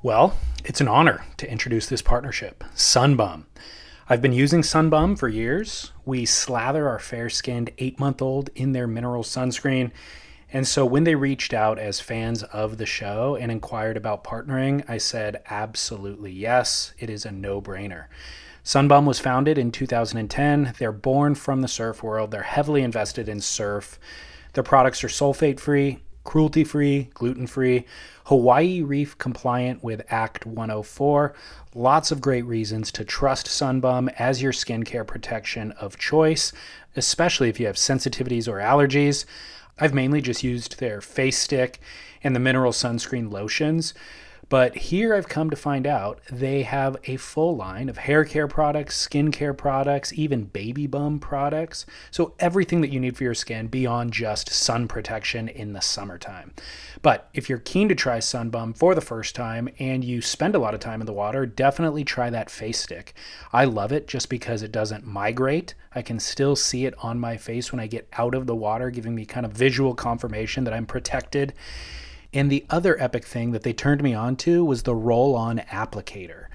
Well, it's an honor to introduce this partnership, Sunbum. I've been using Sunbum for years. We slather our fair skinned eight month old in their mineral sunscreen. And so when they reached out as fans of the show and inquired about partnering, I said absolutely yes. It is a no brainer. Sunbum was founded in 2010. They're born from the surf world, they're heavily invested in surf. Their products are sulfate free, cruelty free, gluten free, Hawaii Reef compliant with Act 104. Lots of great reasons to trust Sunbum as your skincare protection of choice, especially if you have sensitivities or allergies. I've mainly just used their face stick and the mineral sunscreen lotions. But here I've come to find out they have a full line of hair care products, skin care products, even baby bum products. So everything that you need for your skin beyond just sun protection in the summertime. But if you're keen to try Sunbum for the first time and you spend a lot of time in the water, definitely try that face stick. I love it just because it doesn't migrate. I can still see it on my face when I get out of the water, giving me kind of visual confirmation that I'm protected. And the other epic thing that they turned me on to was the roll on applicator.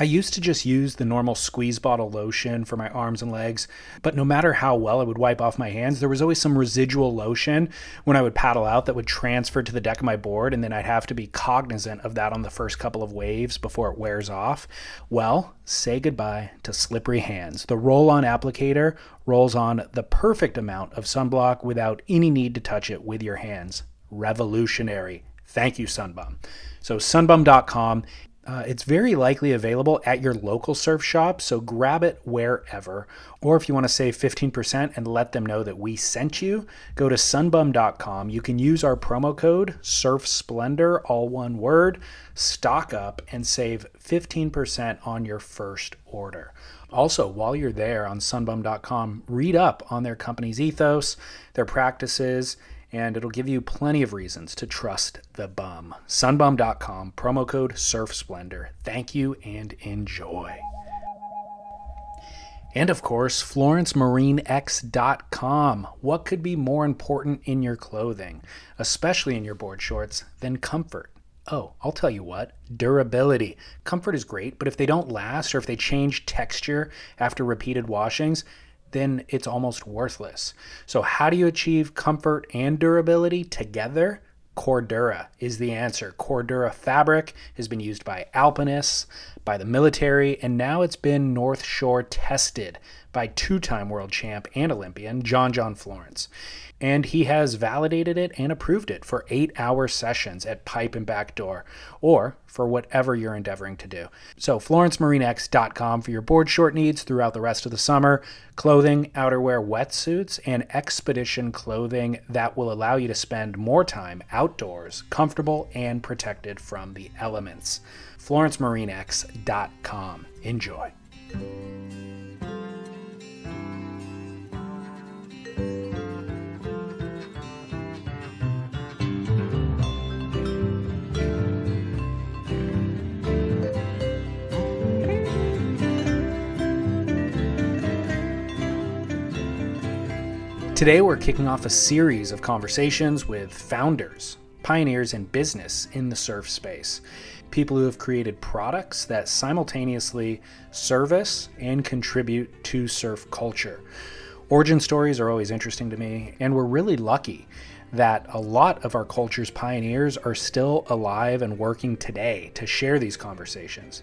I used to just use the normal squeeze bottle lotion for my arms and legs, but no matter how well I would wipe off my hands, there was always some residual lotion when I would paddle out that would transfer to the deck of my board, and then I'd have to be cognizant of that on the first couple of waves before it wears off. Well, say goodbye to slippery hands. The roll on applicator rolls on the perfect amount of sunblock without any need to touch it with your hands revolutionary. Thank you, Sunbum. So, sunbum.com. Uh, it's very likely available at your local surf shop, so grab it wherever. Or if you want to save 15% and let them know that we sent you, go to sunbum.com. You can use our promo code SURFSPLENDOR, all one word, stock up, and save 15% on your first order. Also, while you're there on sunbum.com, read up on their company's ethos, their practices, and it'll give you plenty of reasons to trust the bum. Sunbum.com, promo code SURFSPLENDOR. Thank you and enjoy. And of course, FlorenceMarineX.com. What could be more important in your clothing, especially in your board shorts, than comfort? Oh, I'll tell you what durability. Comfort is great, but if they don't last or if they change texture after repeated washings, then it's almost worthless. So, how do you achieve comfort and durability together? Cordura is the answer. Cordura fabric has been used by alpinists, by the military, and now it's been North Shore tested by two time world champ and Olympian John John Florence. And he has validated it and approved it for eight hour sessions at Pipe and Backdoor, or for whatever you're endeavoring to do. So, FlorenceMarineX.com for your board short needs throughout the rest of the summer, clothing, outerwear, wetsuits, and expedition clothing that will allow you to spend more time outdoors, comfortable and protected from the elements. FlorenceMarineX.com. Enjoy. Today, we're kicking off a series of conversations with founders, pioneers in business in the surf space, people who have created products that simultaneously service and contribute to surf culture. Origin stories are always interesting to me, and we're really lucky that a lot of our culture's pioneers are still alive and working today to share these conversations.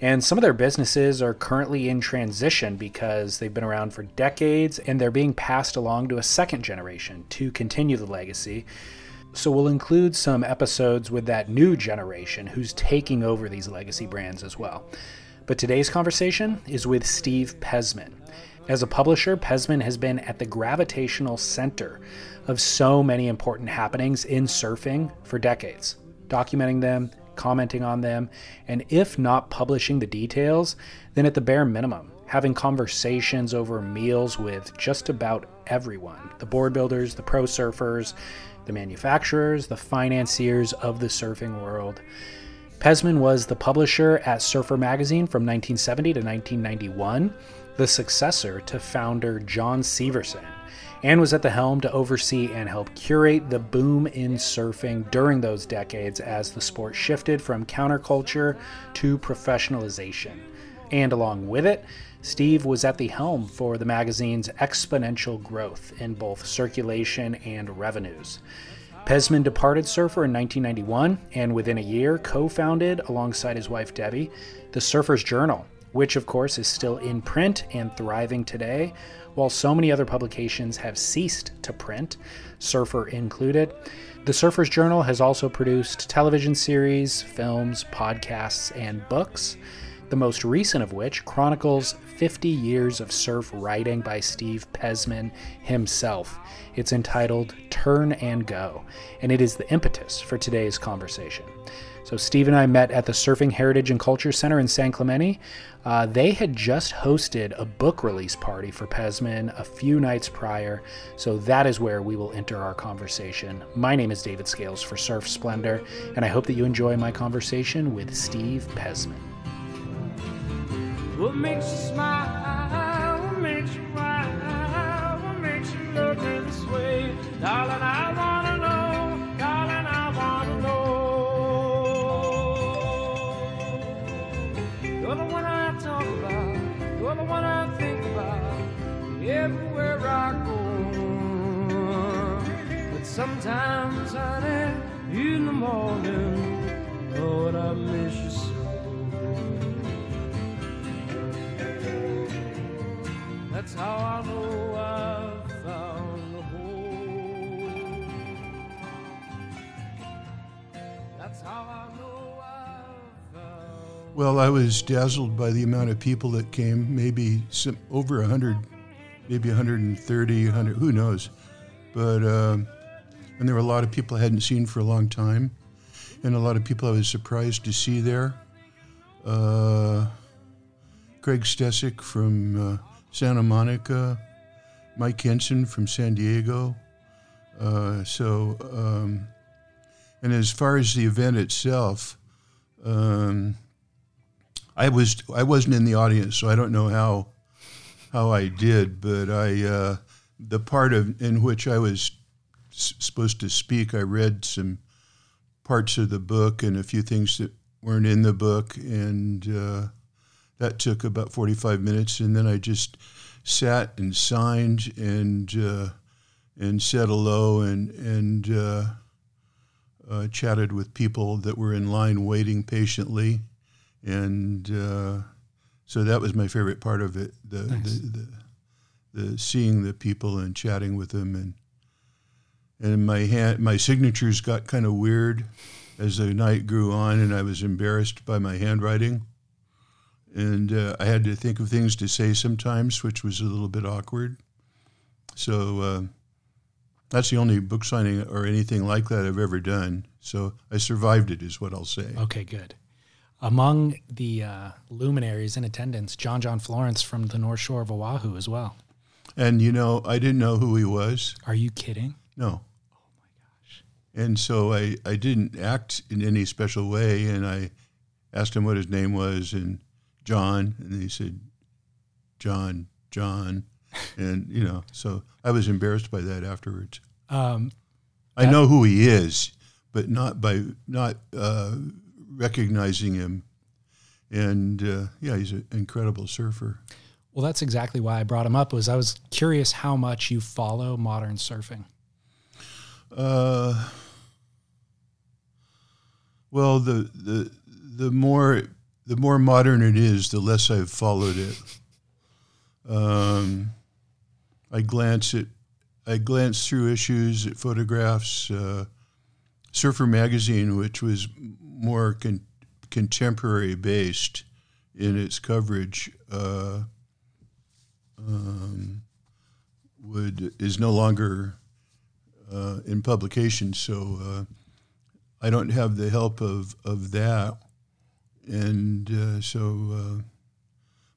And some of their businesses are currently in transition because they've been around for decades and they're being passed along to a second generation to continue the legacy. So we'll include some episodes with that new generation who's taking over these legacy brands as well. But today's conversation is with Steve Pezman. As a publisher, Pezman has been at the gravitational center of so many important happenings in surfing for decades, documenting them, commenting on them, and if not publishing the details, then at the bare minimum, having conversations over meals with just about everyone the board builders, the pro surfers, the manufacturers, the financiers of the surfing world. Pezman was the publisher at Surfer Magazine from 1970 to 1991, the successor to founder John Severson and was at the helm to oversee and help curate the boom in surfing during those decades as the sport shifted from counterculture to professionalization. And along with it, Steve was at the helm for the magazine's exponential growth in both circulation and revenues. Pezman departed Surfer in 1991 and within a year co founded, alongside his wife Debbie, the Surfer's Journal, which of course is still in print and thriving today, while so many other publications have ceased to print, Surfer included. The Surfer's Journal has also produced television series, films, podcasts, and books, the most recent of which chronicles 50 years of surf writing by Steve Pezman himself. It's entitled Turn and Go, and it is the impetus for today's conversation. So, Steve and I met at the Surfing Heritage and Culture Center in San Clemente. Uh, they had just hosted a book release party for Pezman a few nights prior, so that is where we will enter our conversation. My name is David Scales for Surf Splendor, and I hope that you enjoy my conversation with Steve Pezman. What makes you smile? What makes you cry? What makes you look this way? Darling, I wanna know. Darling, I wanna know. You're the one I talk about. You're the one I think about. Everywhere I go. But sometimes, honey, in the morning, Lord, I miss you so. That's how I know I've found home. That's how I know I've found. Well, I was dazzled by the amount of people that came, maybe some, over 100, maybe 130, 100, who knows. But, uh, and there were a lot of people I hadn't seen for a long time, and a lot of people I was surprised to see there. Uh, Craig Stecyk from uh, Santa Monica, Mike Henson from San Diego. Uh, so, um, and as far as the event itself, um, I was I wasn't in the audience, so I don't know how how I did. But I uh, the part of in which I was s- supposed to speak, I read some parts of the book and a few things that weren't in the book, and uh, that took about 45 minutes, and then I just sat and signed and uh, and said hello and and uh, uh, chatted with people that were in line waiting patiently, and uh, so that was my favorite part of it. The, Nice. the, the the seeing the people and chatting with them and and my hand my signatures got kind of weird as the night grew on and I was embarrassed by my handwriting and uh, I had to think of things to say sometimes which was a little bit awkward so uh, that's the only book signing or anything like that I've ever done so I survived it is what I'll say Okay, good. Among the uh, luminaries in attendance, John John Florence from the North Shore of Oahu as well. and you know I didn't know who he was Are you kidding? No. Oh my gosh. And so I, I didn't act in any special way and I asked him what his name was and John and he said John, John and you know, so I was embarrassed by that afterwards. Um, I know who he is, but not by not uh, recognizing him. And uh, yeah, he's an incredible surfer. well, that's exactly why I brought him up. Was I was curious how much you follow modern surfing. Uh, well, the the the more the more modern it is, the less I've followed it. Um, I glance at I glance through issues at photographs. Uh, Surfer magazine, which was more con- contemporary based in its coverage, uh, um, would is no longer uh, in publication, so uh, I don't have the help of, of that. And uh, so uh,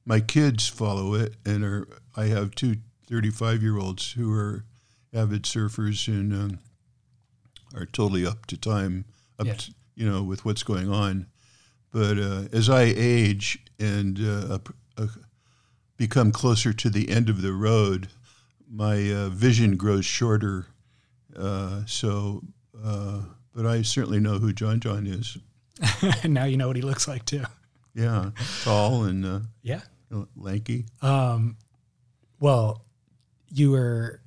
my kids follow it, and are I have two 35 year olds who are avid surfers and um, are totally up to time, up to, you know, with what's going on. But uh, as I age and uh, uh, become closer to the end of the road, my uh, vision grows shorter. Uh, so, uh, but I certainly know who John John is. And now you know what he looks like too. Yeah, tall and uh, Yeah. lanky. Um, well, you were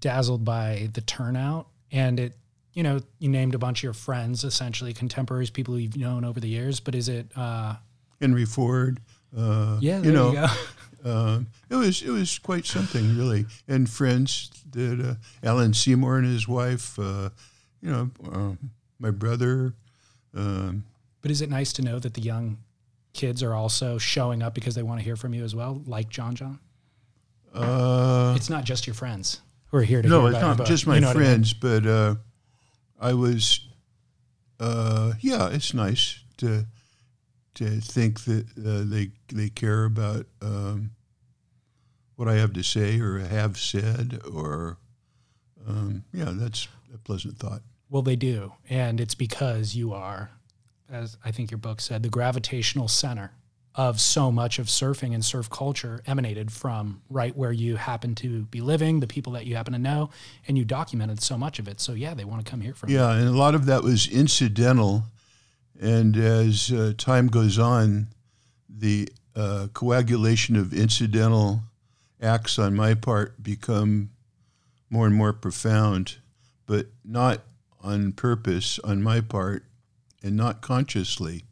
dazzled by the turnout, and it, you know, you named a bunch of your friends, essentially contemporaries, people you've known over the years. But is it, uh, Henry Ford. Uh, yeah, you know, you go. um, it was it was quite something really, and friends that uh, Alan Seymour and his wife. Uh, you know, uh, my brother. Um, But is it nice to know that the young kids are also showing up because they want to hear from you as well, like John John? uh, It's not just your friends who are here to no, it's not just my You know what I mean? friends, but uh, I was. Uh, yeah, it's nice to to think that uh, they they care about um, what I have to say or have said, or um, yeah, that's a pleasant thought. Well, they do. And it's because you are, as I think your book said, the gravitational center of so much of surfing and surf culture emanated from right where you happen to be living, the people that you happen to know, and you documented so much of it. So, yeah, they want to come here from. Yeah, and a lot of that was incidental. And as uh, time goes on, the uh, coagulation of incidental acts on my part become more and more profound, but not on purpose on my part and not consciously.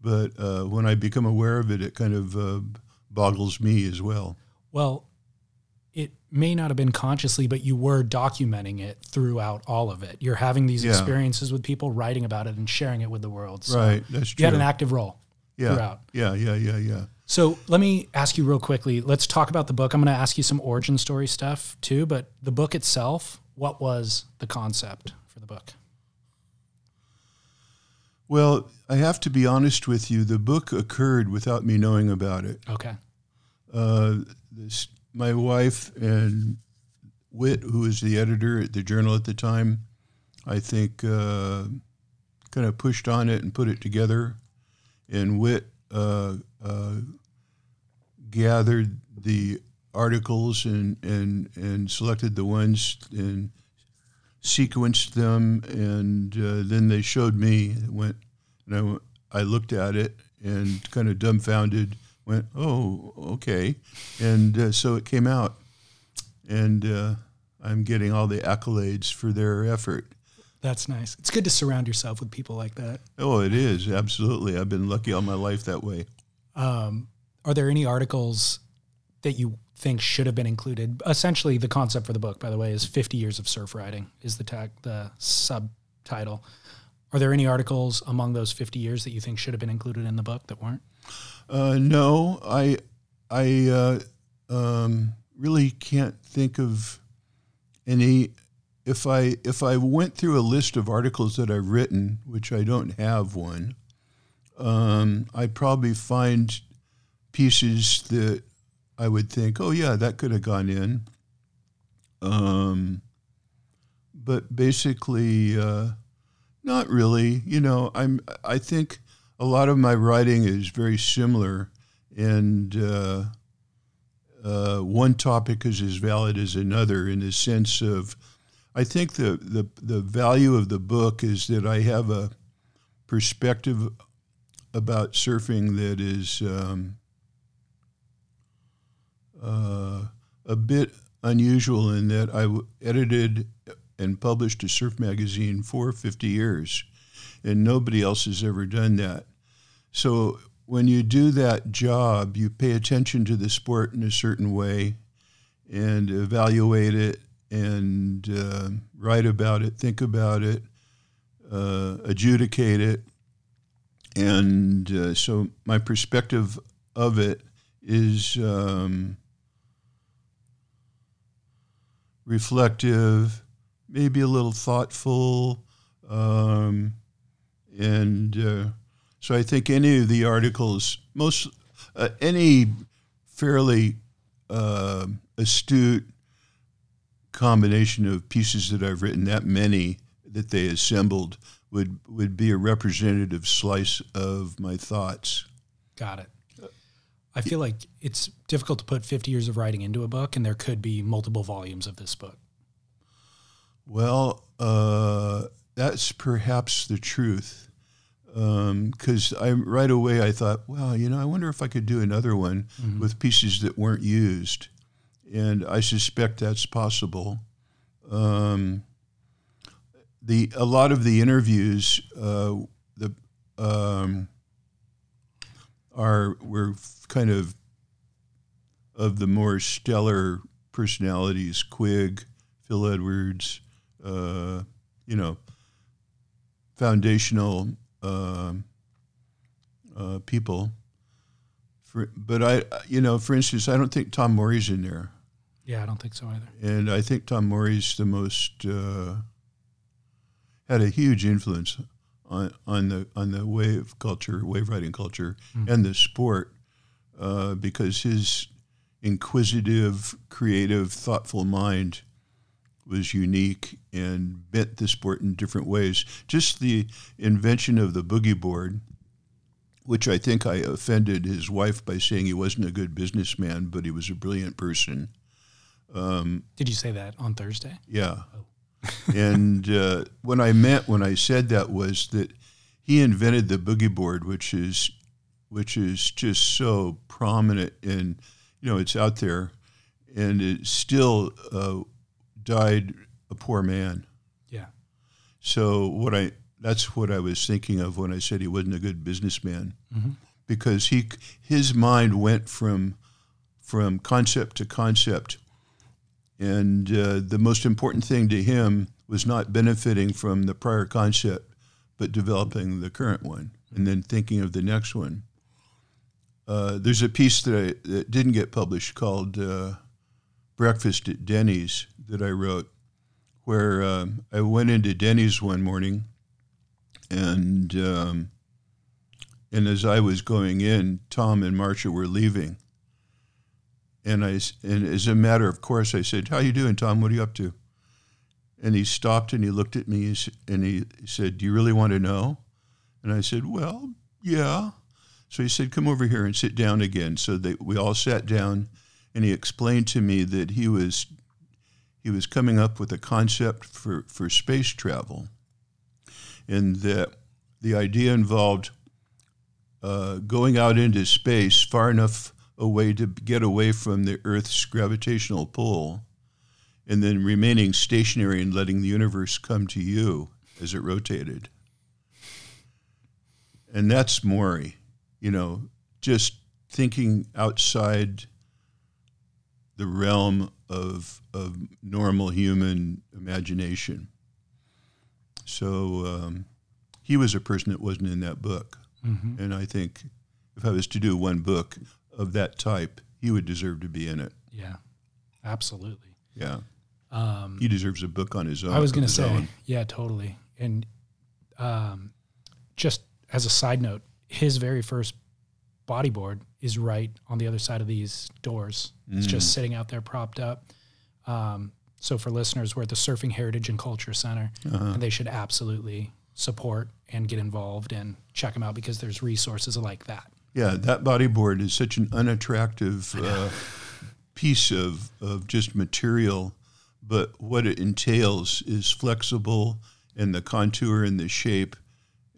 But uh, when I become aware of it, it kind of uh, boggles me as well. Well, it may not have been consciously, but you were documenting it throughout all of it. You're having these Yeah. experiences with people, writing about it, and sharing it with the world. So Right, that's true. You had an active role Yeah, throughout. yeah, yeah, yeah, yeah. So let me ask you real quickly. Let's talk about the book. I'm going to ask you some origin story stuff too, but the book itself, what was the concept for the book? Well, I have to be honest with you. The book occurred without me knowing about it. Okay. Uh, this, my wife and Witt, who was the editor at the journal at the time, I think uh, kind of pushed on it and put it together. And Witt uh, uh, gathered the articles and, and, and selected the ones and sequenced them, and uh, then they showed me. Went and I, I looked at it and kind of dumbfounded. Went, oh, okay, and uh, so it came out, and uh, I'm getting all the accolades for their effort. That's nice. It's good to surround yourself with people like that. Oh, it is absolutely. I've been lucky all my life that way. Um, are there any articles that you think should have been included? Essentially, the concept for the book, by the way, is 50 years of surf writing is the tag, the subtitle. Are there any articles among those 50 years that you think should have been included in the book that weren't? Uh, no, I I uh, um, really can't think of any. If I if I went through a list of articles that I've written, which I don't have one, um, I'd probably find pieces that I would think, oh yeah, that could have gone in. Um, but basically, uh, not really. You know, I'm. I think a lot of my writing is very similar, and uh, uh, one topic is as valid as another in the sense of. I think the, the the value of the book is that I have a perspective about surfing that is um, uh, a bit unusual in that I w- edited and published a surf magazine for 50 years, and nobody else has ever done that. So when you do that job, you pay attention to the sport in a certain way and evaluate it and uh, write about it, think about it, uh, adjudicate it. And uh, so my perspective of it is um, reflective, maybe a little thoughtful, um, and uh, so I think any of the articles, most uh, any fairly uh, astute combination of pieces that I've written, that many that they assembled, would would be a representative slice of my thoughts. Got it. I feel like it's difficult to put 50 years of writing into a book, and there could be multiple volumes of this book. Well, uh, that's perhaps the truth. Because um, I right away I thought, well, you know, I wonder if I could do another one mm-hmm. with pieces that weren't used, and I suspect that's possible. Um, the a lot of the interviews, uh, the um, are were kind of of the more stellar personalities, Quigg, Phil Edwards, uh, you know, foundational uh, uh, people. For, but I, you know, for instance, I don't think Tom Morey's in there. Yeah, I don't think so either. And I think Tom Morey's the most uh, had a huge influence on, on the on the wave culture, wave riding culture, mm-hmm. and the sport, uh, because his inquisitive, creative, thoughtful mind was unique and bent the sport in different ways. Just the invention of the boogie board, which I think I offended his wife by saying he wasn't a good businessman, but he was a brilliant person. Um, Did you say that on Thursday? Yeah. Oh. And uh, what I meant when I said that was that he invented the boogie board, which is which is just so prominent and you know it's out there, and it still uh, died a poor man. Yeah. So what I that's what I was thinking of when I said he wasn't a good businessman, mm-hmm. because he his mind went from from concept to concept, and uh, the most important thing to him was not benefiting from the prior concept, but developing the current one, and then thinking of the next one. Uh, there's a piece that, I, that didn't get published called uh, "Breakfast at Denny's," that I wrote, where um, I went into Denny's one morning, and um, and as I was going in, Tom and Marcia were leaving, and I and as a matter of course, I said, "How you doing, Tom? What are you up to?" And he stopped and he looked at me and he said, "Do you really want to know?" And I said, "Well, yeah." So he said, "Come over here and sit down again." So they, we all sat down, and he explained to me that he was he was coming up with a concept for, for space travel, and that the idea involved uh, going out into space far enough away to get away from the Earth's gravitational pull, and then remaining stationary and letting the universe come to you as it rotated. And that's Morey, you know, just thinking outside the realm of of normal human imagination. So um, he was a person that wasn't in that book, Mhm. and I think if I was to do one book of that type, he would deserve to be in it. Yeah, absolutely. Yeah, Um, he deserves a book on his own. I was going to say, own. yeah, totally. And um, just as a side note, his very first bodyboard is right on the other side of these doors. It's just Mm. sitting out there propped up. Um, so for listeners, we're at the Surfing Heritage and Culture Center, Uh-huh. and they should absolutely support and get involved and check them out because there's resources like that. Yeah, that bodyboard is such an unattractive uh, piece of, of just material, but what it entails is flexible and the contour and the shape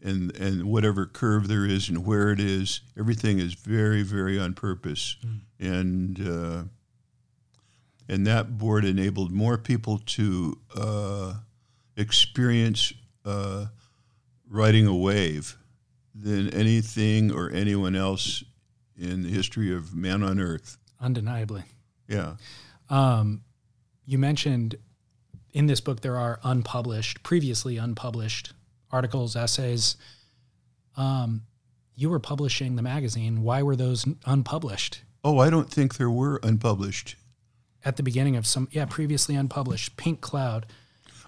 and, and whatever curve there is and where it is, everything is very, very on purpose. And, uh, and that board enabled more people to uh, experience uh, riding a wave than anything or anyone else in the history of man on earth. Undeniably. Yeah. Um, you mentioned in this book there are unpublished, previously unpublished articles, essays. Um, you were publishing the magazine. Why were those unpublished? Oh, I don't think there were unpublished. At the beginning of some, yeah, previously unpublished. Pink Cloud,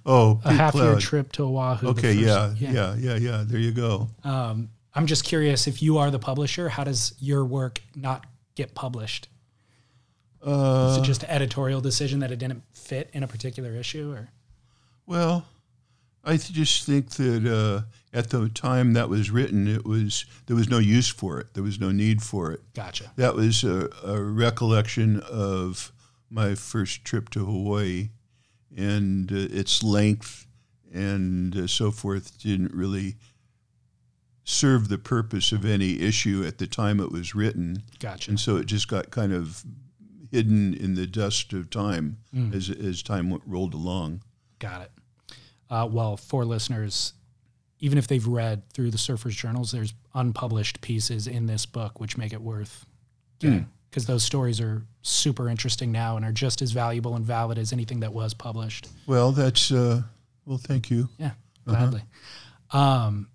Oh, a Pink half year trip to Oahu. Okay, first- yeah, yeah, yeah, yeah, There you go. Um, I'm just curious if you are the publisher, how does your work not get published? Uh, Is it just an editorial decision that it didn't fit in a particular issue, or Well, I just think that uh, at the time that was written, it was there was no use for it. There was no need for it. Gotcha. That was a, a recollection of my first trip to Hawaii, and uh, its length and uh, so forth didn't really serve the purpose of any issue at the time it was written. Gotcha. And so it just got kind of hidden in the dust of time Mm. as as time went, rolled along. Got it. Uh, well, for listeners, even if they've read through the Surfers Journals, there's unpublished pieces in this book which make it worth getting because those stories are super interesting now and are just as valuable and valid as anything that was published. Well, that's uh, well. Thank you. Yeah, Uh-huh. gladly. Um,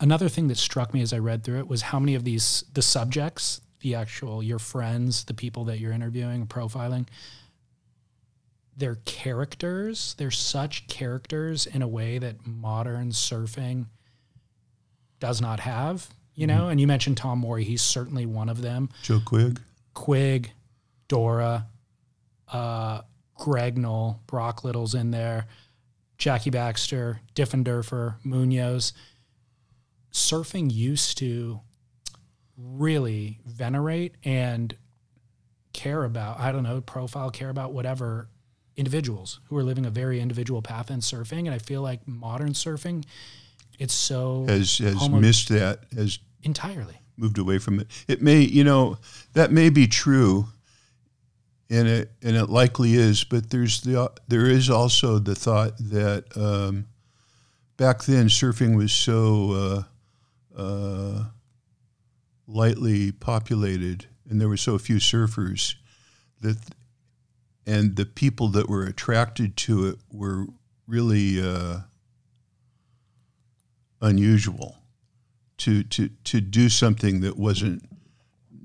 another thing that struck me as I read through it was how many of these the subjects, the actual your friends, the people that you're interviewing, profiling, they're characters. They're such characters in a way that modern surfing does not have. You know, and you mentioned Tom Morey. He's certainly one of them. Joe Quigg. Quig, Dora, uh, Greg Noll, Brock Little's in there, Jackie Baxter, Diffenderfer, Munoz. Surfing used to really venerate and care about, I don't know, profile, care about whatever individuals who are living a very individual path in surfing. And I feel like modern surfing, it's so has has homo- missed that has entirely. moved away from it. It may you know that may be true, and it and it likely is. But there's the there is also the thought that um, back then surfing was so uh, uh, lightly populated, and there were so few surfers that, and the people that were attracted to it were really. Uh, unusual to to to do something that wasn't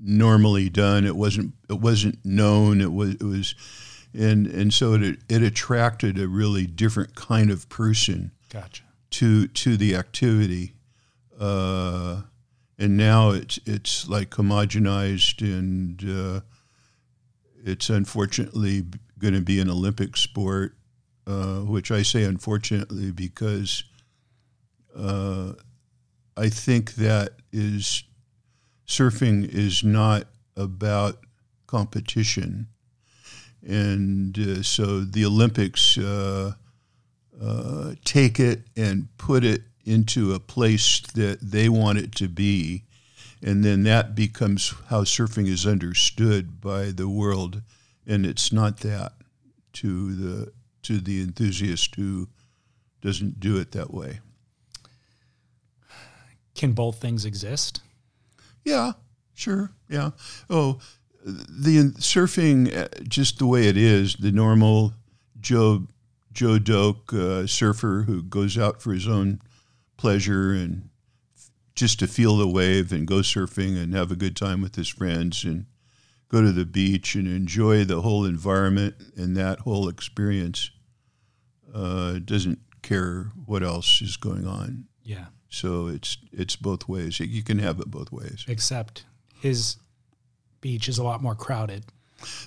normally done. It wasn't it wasn't known. It was it was, and and so it it attracted a really different kind of person Gotcha. to to the activity. Uh, and now it's it's like homogenized and uh, it's unfortunately going to be an Olympic sport, uh, which I say unfortunately because uh, I think that is surfing is not about competition, and uh, so the Olympics uh, uh, take it and put it into a place that they want it to be, and then that becomes how surfing is understood by the world, and it's not that to the to the enthusiast who doesn't do it that way. Can both things exist? Yeah, Sure. Yeah. Oh, the surfing, uh, just the way it is, the normal Joe Joe Doak uh, surfer who goes out for his own pleasure and just to feel the wave and go surfing and have a good time with his friends and go to the beach and enjoy the whole environment and that whole experience. Uh, doesn't care what else is going on. Yeah. So it's it's both ways. You can have it both ways. Except his beach is a lot more crowded.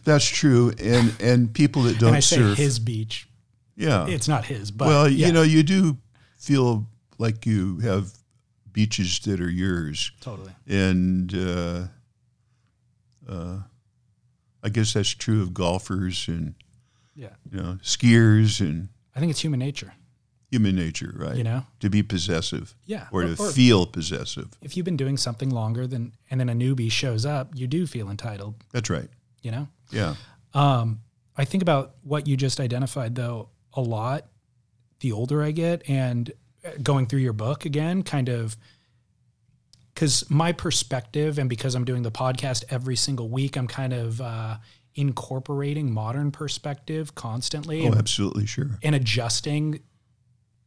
That's true, and and people that don't and I say surf, his beach. Yeah, it's not his, but well, yeah. you know, you do feel like you have beaches that are yours. Totally. And uh, uh, I guess that's true of golfers and yeah, you know, skiers and I think it's human nature. Human nature, right? You know, to be possessive, yeah, or, or to or feel possessive. If you've been doing something longer than, and then a newbie shows up, you do feel entitled. That's right. You know. Yeah. Um, I think about what you just identified though a lot. The older I get, and going through your book again, kind of because my perspective, and because I'm doing the podcast every single week, I'm kind of uh, incorporating modern perspective constantly. Oh, and, absolutely, sure. And adjusting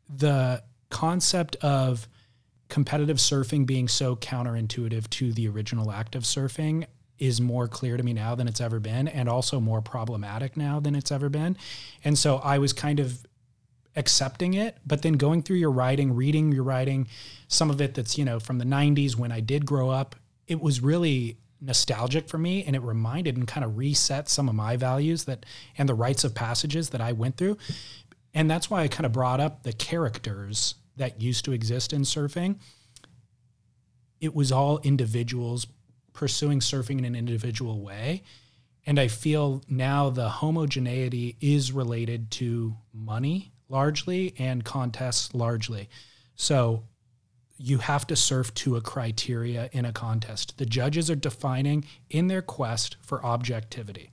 the concept of competitive surfing being so counterintuitive to the original act of surfing is more clear to me now than it's ever been and also more problematic now than it's ever been. And so I was kind of accepting it, but then going through your writing, reading your writing, some of it that's, you know, from the 90s when I did grow up, it was really nostalgic for me and it reminded and kind of reset some of my values that and the rites of passages that I went through. And that's why I kind of brought up the characters that used to exist in surfing. It was all individuals pursuing surfing in an individual way. And I feel now the homogeneity is related to money largely and contests largely. So you have to surf to a criteria in a contest. The judges are defining in their quest for objectivity,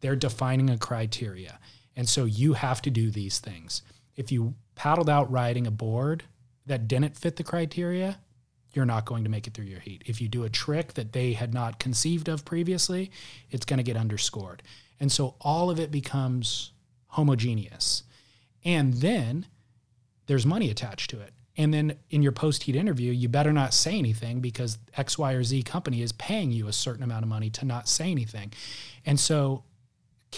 they're defining a criteria. And so you have to do these things. If you paddled out riding a board that didn't fit the criteria, you're not going to make it through your heat. If you do a trick that they had not conceived of previously, it's going to get underscored. And so all of it becomes homogeneous. And then there's money attached to it. And then in your post heat interview, you better not say anything because X, Y, or Z company is paying you a certain amount of money to not say anything. And so,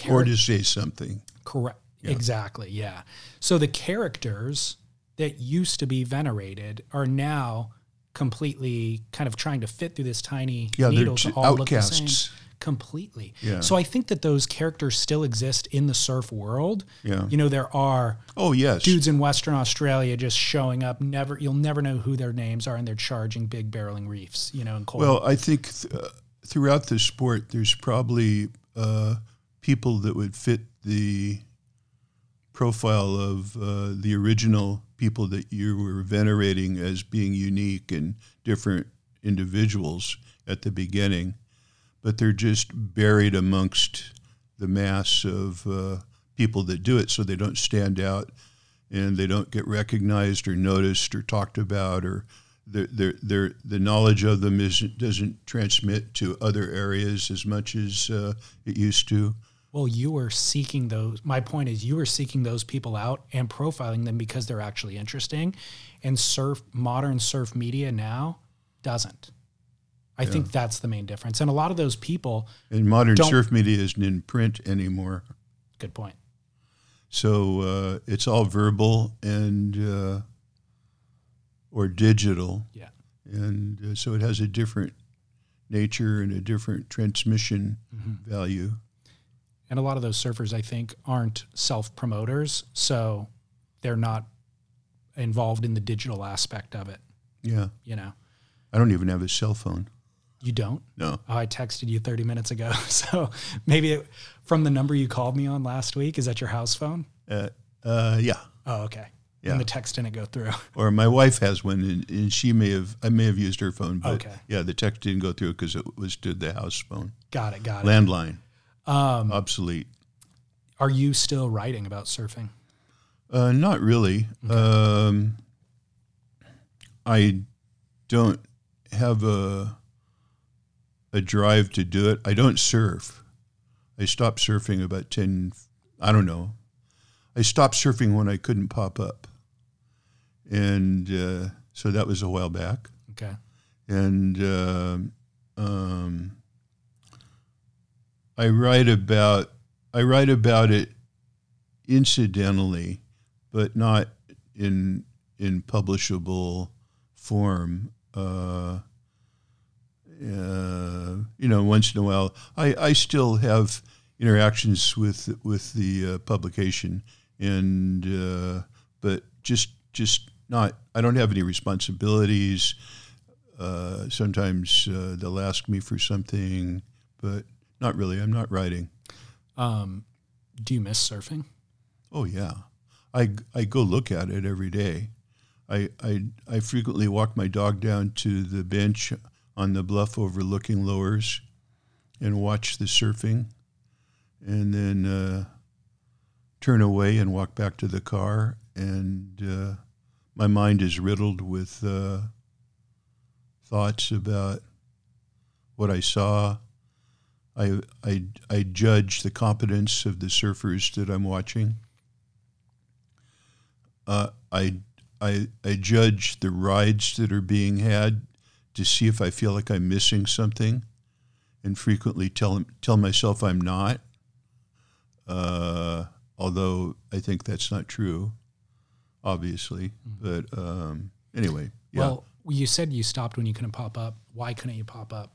or to say something. Correct. Yeah. Exactly. Yeah. So the characters that used to be venerated are now completely kind of trying to fit through this tiny yeah, needle to all outcasts. look the same completely. Yeah. So I think that those characters still exist in the surf world. Yeah. You know, there are oh yes dudes in Western Australia just showing up. Never you'll never know who their names are, and they're charging big barreling reefs. You know, in cold. Well, I think th- uh, throughout the sport, there's probably uh, people that would fit the profile of uh, the original people that you were venerating as being unique and different individuals at the beginning, but they're just buried amongst the mass of uh, people that do it, so they don't stand out and they don't get recognized or noticed or talked about or their, the knowledge of them isn't, doesn't transmit to other areas as much as uh, it used to. Well, you were seeking those. My point is, you were seeking those people out and profiling them because they're actually interesting. And surf, modern surf media now doesn't. I yeah. think that's the main difference. And a lot of those people. And modern surf media isn't in print anymore. Good point. So uh, it's all verbal and uh, or digital. Yeah. And uh, so it has a different nature and a different transmission mm-hmm. value. And a lot of those surfers, I think, aren't self promoters. So they're not involved in the digital aspect of it. Yeah. You know, I don't even have a cell phone. You don't? No. Oh, I texted you 30 minutes ago. So maybe it, from the number you called me on last week, is that your house phone? Uh, uh, yeah. Oh, okay. Yeah. And the text didn't go through. Or my wife has one, and, and she may have, I may have used her phone, but okay. yeah, the text didn't go through because it was to the house phone. Got it. Got it. Landline. Um, Obsolete. Are you still writing about surfing? Uh, not really. Okay. Um, I don't have a a drive to do it. I don't surf. I stopped surfing about 10, I don't know. I stopped surfing when I couldn't pop up. And uh, so that was a while back. Okay. And uh, um, I write about I write about it incidentally, but not in in publishable form. Uh, uh, you know, once in a while, I, I still have interactions with with the uh, publication, and uh, but just just not. I don't have any responsibilities. Uh, sometimes uh, they'll ask me for something, but not really. I'm not writing. Um, do you miss surfing? Oh yeah, I I go look at it every day. I I I frequently walk my dog down to the bench on the bluff overlooking lowers and watch the surfing, and then uh, turn away and walk back to the car. And uh, my mind is riddled with uh, thoughts about what I saw. I, I, I judge the competence of the surfers that I'm watching. Uh, I, I, I judge the rides that are being had to see if I feel like I'm missing something, and frequently tell tell myself I'm not. Uh, although I think that's not true, obviously. Mm-hmm. But um, anyway, yeah. Well, you said you stopped when you couldn't pop up. Why couldn't you pop up?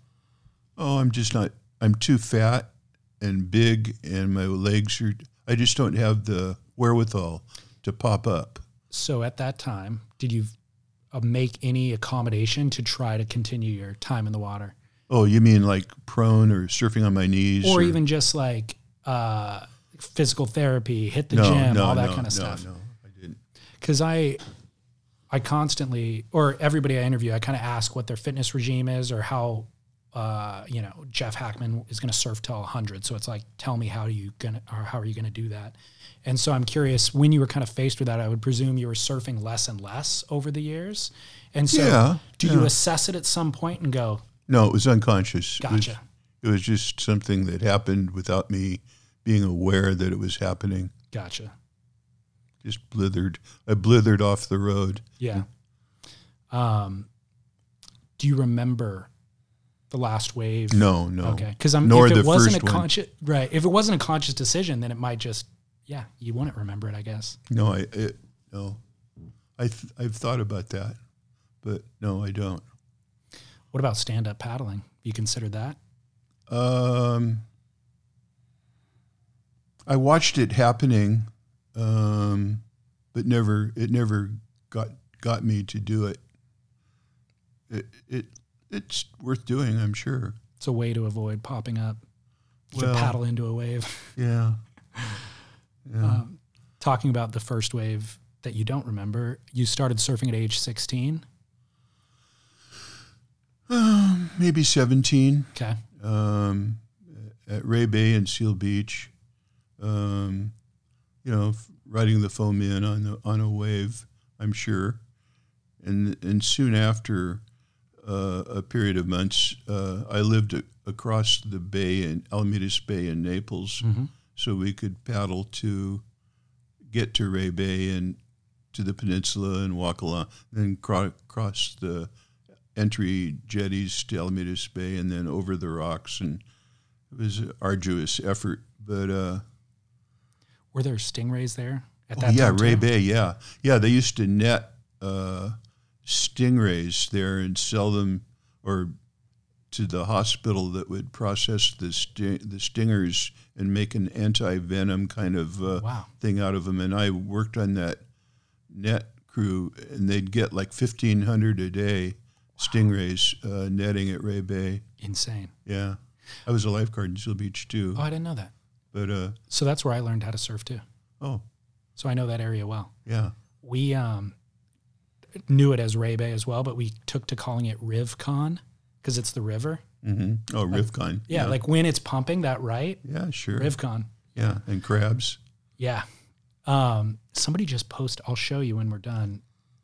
Oh, I'm just not. I'm too fat and big, and my legs are. I just don't have the wherewithal to pop up. So at that time, did you make any accommodation to try to continue your time in the water? Oh, you mean like prone or surfing on my knees, or, or even just like uh, physical therapy, hit the no, gym, no, all that no, kind of no, stuff? No, I didn't. Because I, I constantly, or everybody I interview, I kind of ask what their fitness regime is or how, uh, you know, Jeff Hakman is going to surf till 100. So it's like, tell me how are you gonna, or how are you going to do that? And so I'm curious when you were kind of faced with that, I would presume you were surfing less and less over the years. And so Yeah, do yeah. you assess it at some point and go, No, it was unconscious. It was- Gotcha. It was, just something that happened without me being aware that it was happening. gotcha. Just blithered. I blithered off the road. Yeah. Um, do you remember the last wave? No, no. Okay, because I'm. Nor if it wasn't first a conscious, right? If it wasn't a conscious decision, then it might just, yeah, you wouldn't remember it, I guess. No, I it, no. I th- I've thought about that, but no, I don't. What about stand up paddling? You consider that? Um, I watched it happening, um, but never it never got got me to do it. It it it's worth doing, I'm sure. It's a way to avoid popping up. You Well- paddle into a wave. Yeah. Yeah. Um, talking about the first wave that you don't remember, you started surfing at age 16. Um, maybe 17. Okay. Um, at Ray Bay and Seal Beach, um, you know, riding the foam in on the, on a wave, I'm sure, and and soon after uh, a period of months, uh, I lived a, across the bay in Alamitos Bay in Naples, Mhm. so we could paddle to get to Ray Bay and to the peninsula and walk along, then cro- cross the entry jetties to Alamitos Bay and then over the rocks. And it was an arduous effort. But uh, Were there stingrays there at oh, that yeah, time? Ray too? Bay, yeah. Yeah, they used to net uh, stingrays there and sell them or to the hospital that would process the, sti- the stingers and make an anti venom kind of uh, Wow. thing out of them. And I worked on that net crew, and they'd get like 1,500 a day stingrays uh, netting at Ray Bay. Insane. Yeah. I was a lifeguard in Seal Beach too. Oh, I didn't know that. But, uh, So that's where I learned how to surf too. oh, So I know that area well. yeah. We um, knew it as Ray Bay as well, but we took to calling it RivCon because it's the river. hmm Oh, Rivcon. Yeah, like when it's pumping that right, Yeah, sure. RivCon. Yeah, and crabs. Yeah. Um, somebody just posted, I'll show you when we're done,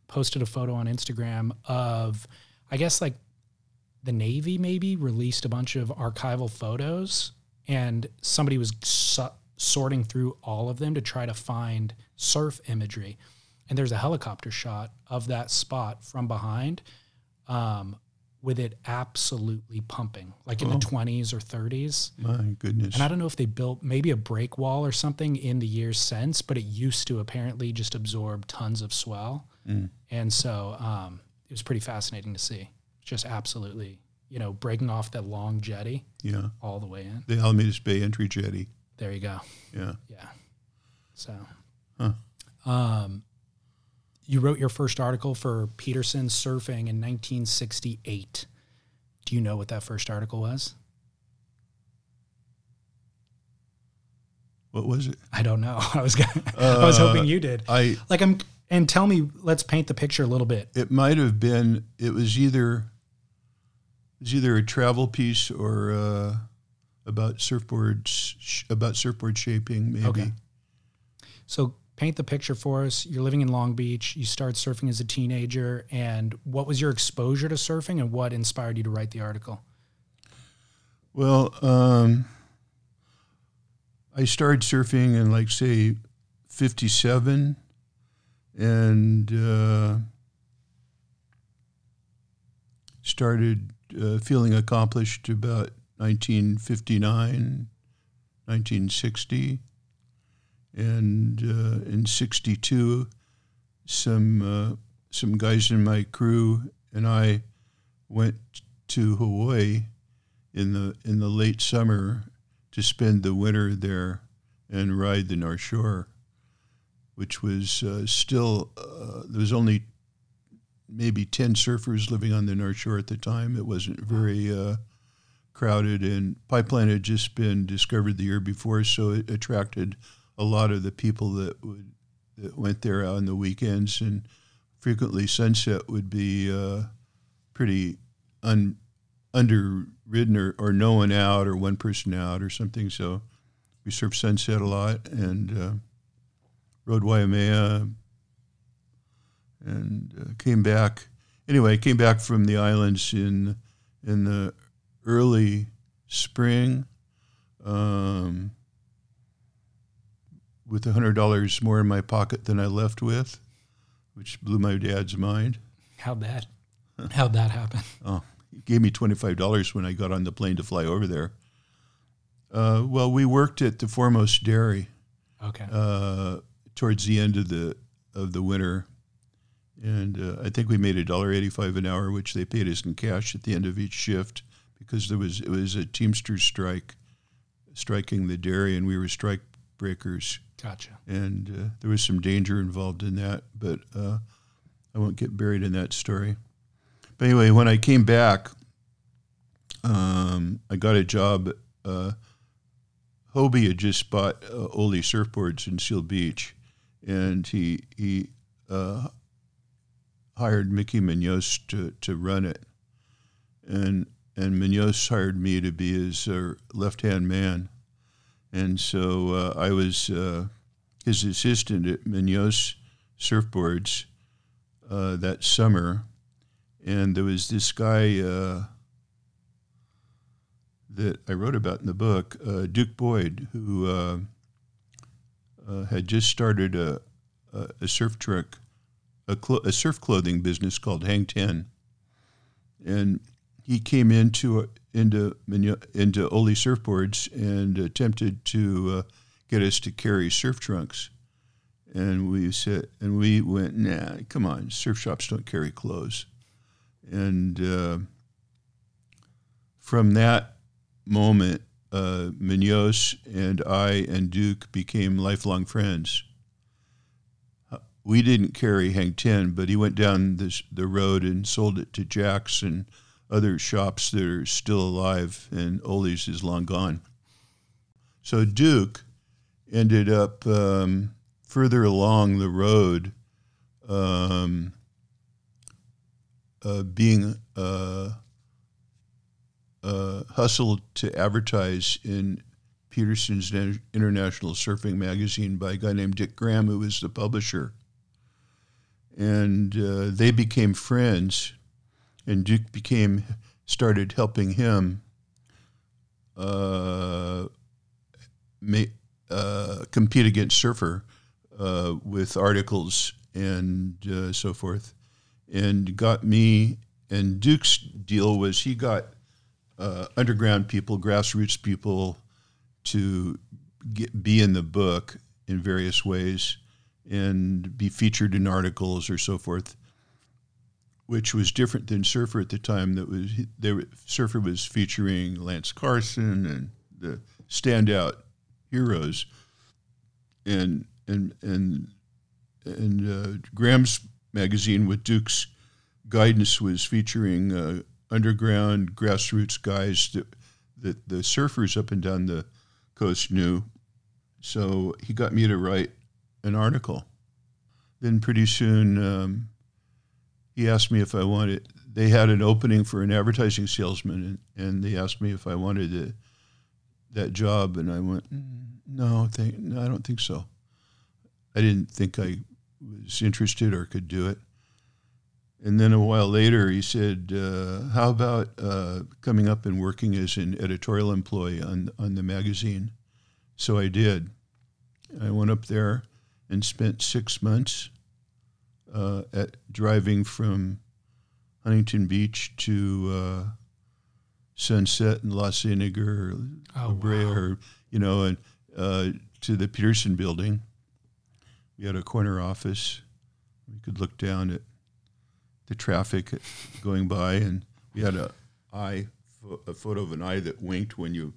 posted a photo on Instagram of, I guess, like the Navy maybe released a bunch of archival photos, and somebody was su- sorting through all of them to try to find surf imagery. And there's a helicopter shot of that spot from behind, um, with it absolutely pumping, like in Oh. the 20s or 30s. My goodness. And I don't know if they built maybe a break wall or something in the years since, but it used to apparently just absorb tons of swell. Mm. And so um, it was pretty fascinating to see. Just absolutely, you know, breaking off that long jetty Yeah. all the way in. The Alamitos Bay entry jetty. There you go. Yeah. Yeah. So, Huh. um, you wrote your first article for Petersen Surfing in 1968. Do you know what that first article was? What was it? I don't know. I was gonna, I was hoping you did. Uh, I like I'm and tell me let's paint the picture a little bit. it might have been it was either it was either a travel piece or uh, about surfboards about surfboard shaping maybe. Okay. So paint the picture for us. You're living in Long Beach. You start surfing as a teenager and what was your exposure to surfing and what inspired you to write the article? Well, um, I started surfing in like say '57, and uh, started uh, feeling accomplished about 1959, 1960, and uh, in '62, some uh, some guys in my crew and I went to Hawaii in the in the late summer to spend the winter there and ride the North Shore, which was uh, still uh, there was only maybe ten surfers living on the North Shore at the time. It wasn't very uh, crowded, and Pipeline had just been discovered the year before, so it attracted a lot of the people that would that went there on the weekends, and frequently Sunset would be uh, pretty un underridden or, or no one out or one person out or something. So we surfed Sunset a lot and uh, rode Waimea and uh, came back. Anyway, came back from the islands in in the early spring um, with a hundred dollars more in my pocket than I left with, which blew my dad's mind. How'd that how'd that happen? Oh, he gave me twenty five dollars when I got on the plane to fly over there. Uh, well, we worked at the Foremost Dairy Okay. uh, towards the end of the of the winter, and uh, I think we made a dollar eighty five an hour, which they paid us in cash at the end of each shift because there was it was a Teamsters strike, striking the dairy, and we were strike breakers, Gotcha. and uh, there was some danger involved in that, but uh, I won't get buried in that story. But anyway, when I came back, um, I got a job. Uh, Hobie had just bought uh, Ole surfboards in Seal Beach, and he he uh, hired Mickey Munoz to, to run it, and and Munoz hired me to be his uh, left hand man, and so uh, I was uh, his assistant at Munoz Surfboards uh, that summer, and there was this guy. Uh, that I wrote about in the book, uh, Duke Boyd, who uh, had just started a, a, a surf truck, a, clo- a surf clothing business called Hang Ten, and he came into into into Ole surfboards and attempted to uh, get us to carry surf trunks, and we said, and we went, nah, come on, surf shops don't carry clothes, and uh, from that moment, uh, Munoz and I and Duke became lifelong friends. Uh, We didn't carry Hang Ten, but he went down this, the road and sold it to Jack's and other shops that are still alive, and Ole's is long gone. So Duke ended up um, further along the road, um, uh, being uh, uh, hustled to advertise in Petersen's International Surfing magazine by a guy named Dick Graham, who was the publisher. And uh, they became friends, and Duke became started helping him uh, ma- uh, compete against Surfer uh, with articles and uh, so forth, and got me. And Duke's deal was he got uh, underground people, grassroots people, to get, be in the book in various ways and be featured in articles or so forth, which was different than Surfer at the time. That was they were, Surfer was featuring Lance Carson and the standout heroes, and and and and uh, Graham's magazine with Duke's guidance was featuring uh, underground grassroots guys that that the surfers up and down the coast knew. So he got me to write an article. Then pretty soon um, he asked me if I wanted. They had an opening for an advertising salesman, and, and they asked me if I wanted that job, and I went, no, thank, no, I don't think so. I didn't think I was interested or could do it. And then a while later, he said, uh, "How about uh, coming up and working as an editorial employee on on the magazine?" So I did. I went up there and spent six months uh, at driving from Huntington Beach to uh, Sunset and La Cienega or Oh, La Brea wow. or you know, and uh, to the Petersen Building. We had a corner office. We could look down at the traffic going by, and we had a eye, a photo of an eye that winked when you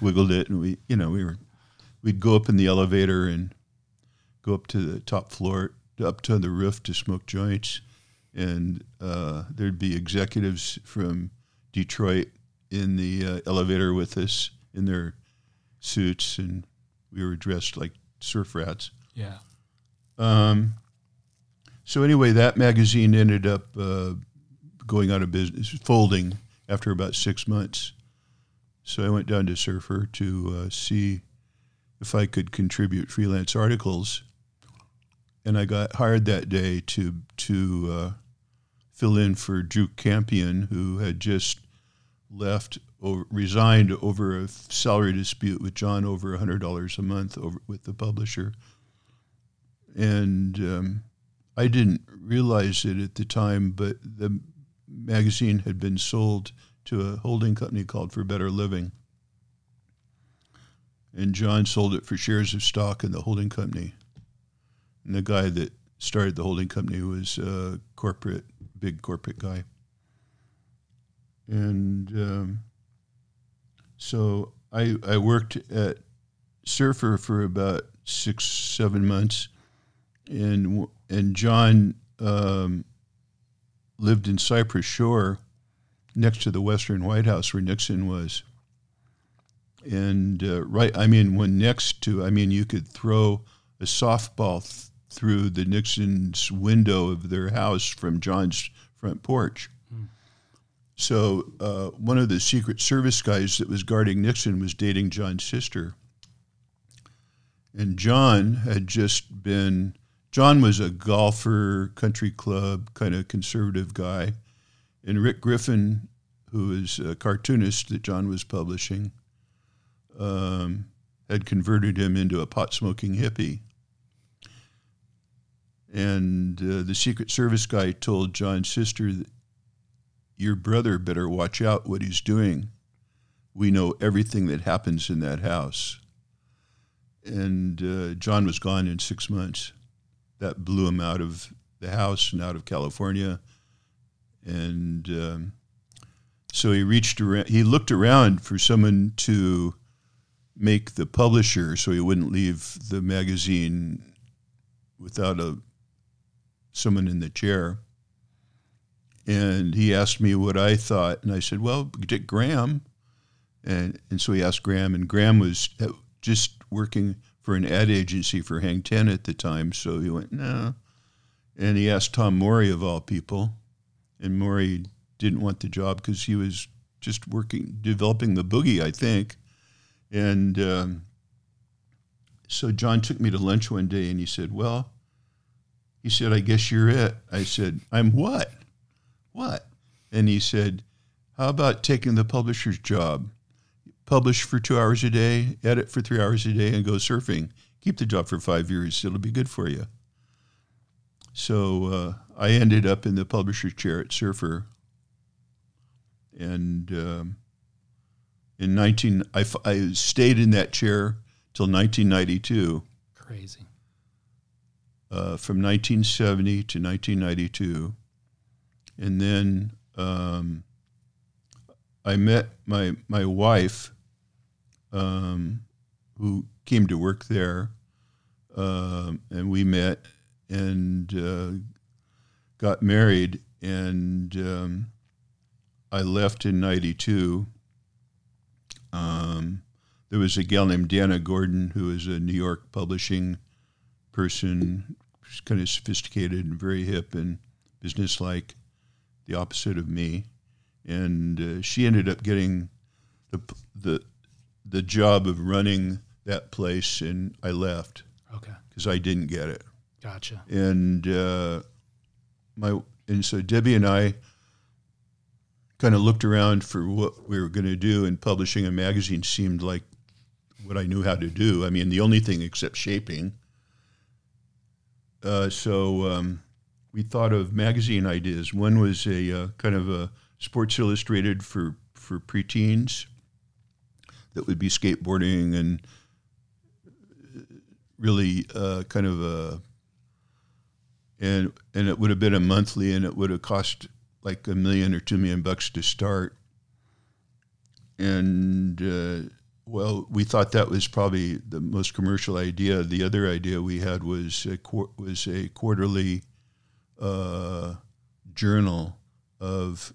wiggled it, and we, you know, we were, we'd go up in the elevator and go up to the top floor, up to the roof to smoke joints, and uh, there'd be executives from Detroit in the uh, elevator with us in their suits, and we were dressed like surf rats. Yeah. Um, so anyway, that magazine ended up uh, going out of business, folding after about six months. So I went down to Surfer to uh, see if I could contribute freelance articles, and I got hired that day to to uh, fill in for Drew Campion, who had just left resigned over a salary dispute with John over hundred dollars a month over with the publisher and um, I didn't realize it at the time, but the magazine had been sold to a holding company called For Better Living. And John sold it for shares of stock in the holding company. And the guy that started the holding company was a corporate, big corporate guy. And um, so I, I worked at Surfer for about six, seven months and and John um, lived in Cypress Shore, next to the Western White House where Nixon was. And uh, right, I mean, when next to, I mean, you could throw a softball th- through the Nixon's window of their house from John's front porch. So uh, one of the Secret Service guys that was guarding Nixon was dating John's sister. And John had just been John was a golfer, country club kind of conservative guy, and Rick Griffin, who is a cartoonist that John was publishing, um, had converted him into a pot smoking hippie. And uh, the Secret Service guy told John's sister your brother better watch out what he's doing. We know everything that happens in that house. And uh, John was gone in six months that blew him out of the house and out of California. And um, so he reached around, he looked around for someone to make the publisher so he wouldn't leave the magazine without a someone in the chair. And he asked me what I thought, and I said, "Well, Dick Graham." And and so he asked Graham, and Graham was just working for an ad agency for Hang Ten at the time. So he went, no. And he asked Tom Morey, of all people. And Morey didn't want the job because he was just working, developing the boogie, I think. And um, so John took me to lunch one day and he said, Well, he said, I guess you're it. I said, I'm what? What? And he said, How about taking the publisher's job? Publish for two hours a day, edit for three hours a day, and go surfing. Keep the job for five years. It'll be good for you. So uh, I ended up in the publisher's chair at Surfer. And um, in 19, I stayed in that chair till 1992. Crazy. Uh, from 1970 to 1992. And then um, I met my, my wife, um, who came to work there, um, and we met and uh, got married. And um, I left in 92. Um, there was a gal named Dana Gordon who was a New York publishing person, kind of sophisticated and very hip and businesslike, the opposite of me. And uh, she ended up getting the the the job of running that place, and I left. Okay. Because I didn't get it. Gotcha. And uh, my and so Debbie and I kind of looked around for what we were going to do, and publishing a magazine seemed like what I knew how to do. I mean, the only thing except shaping. Uh, so um, we thought of magazine ideas. One was a uh, kind of a Sports Illustrated for for preteens that would be skateboarding and really uh, kind of a and and it would have been a monthly and it would have cost like a million or two million bucks to start and uh, well we thought that was probably the most commercial idea the other idea we had was a qu- was a quarterly uh, journal of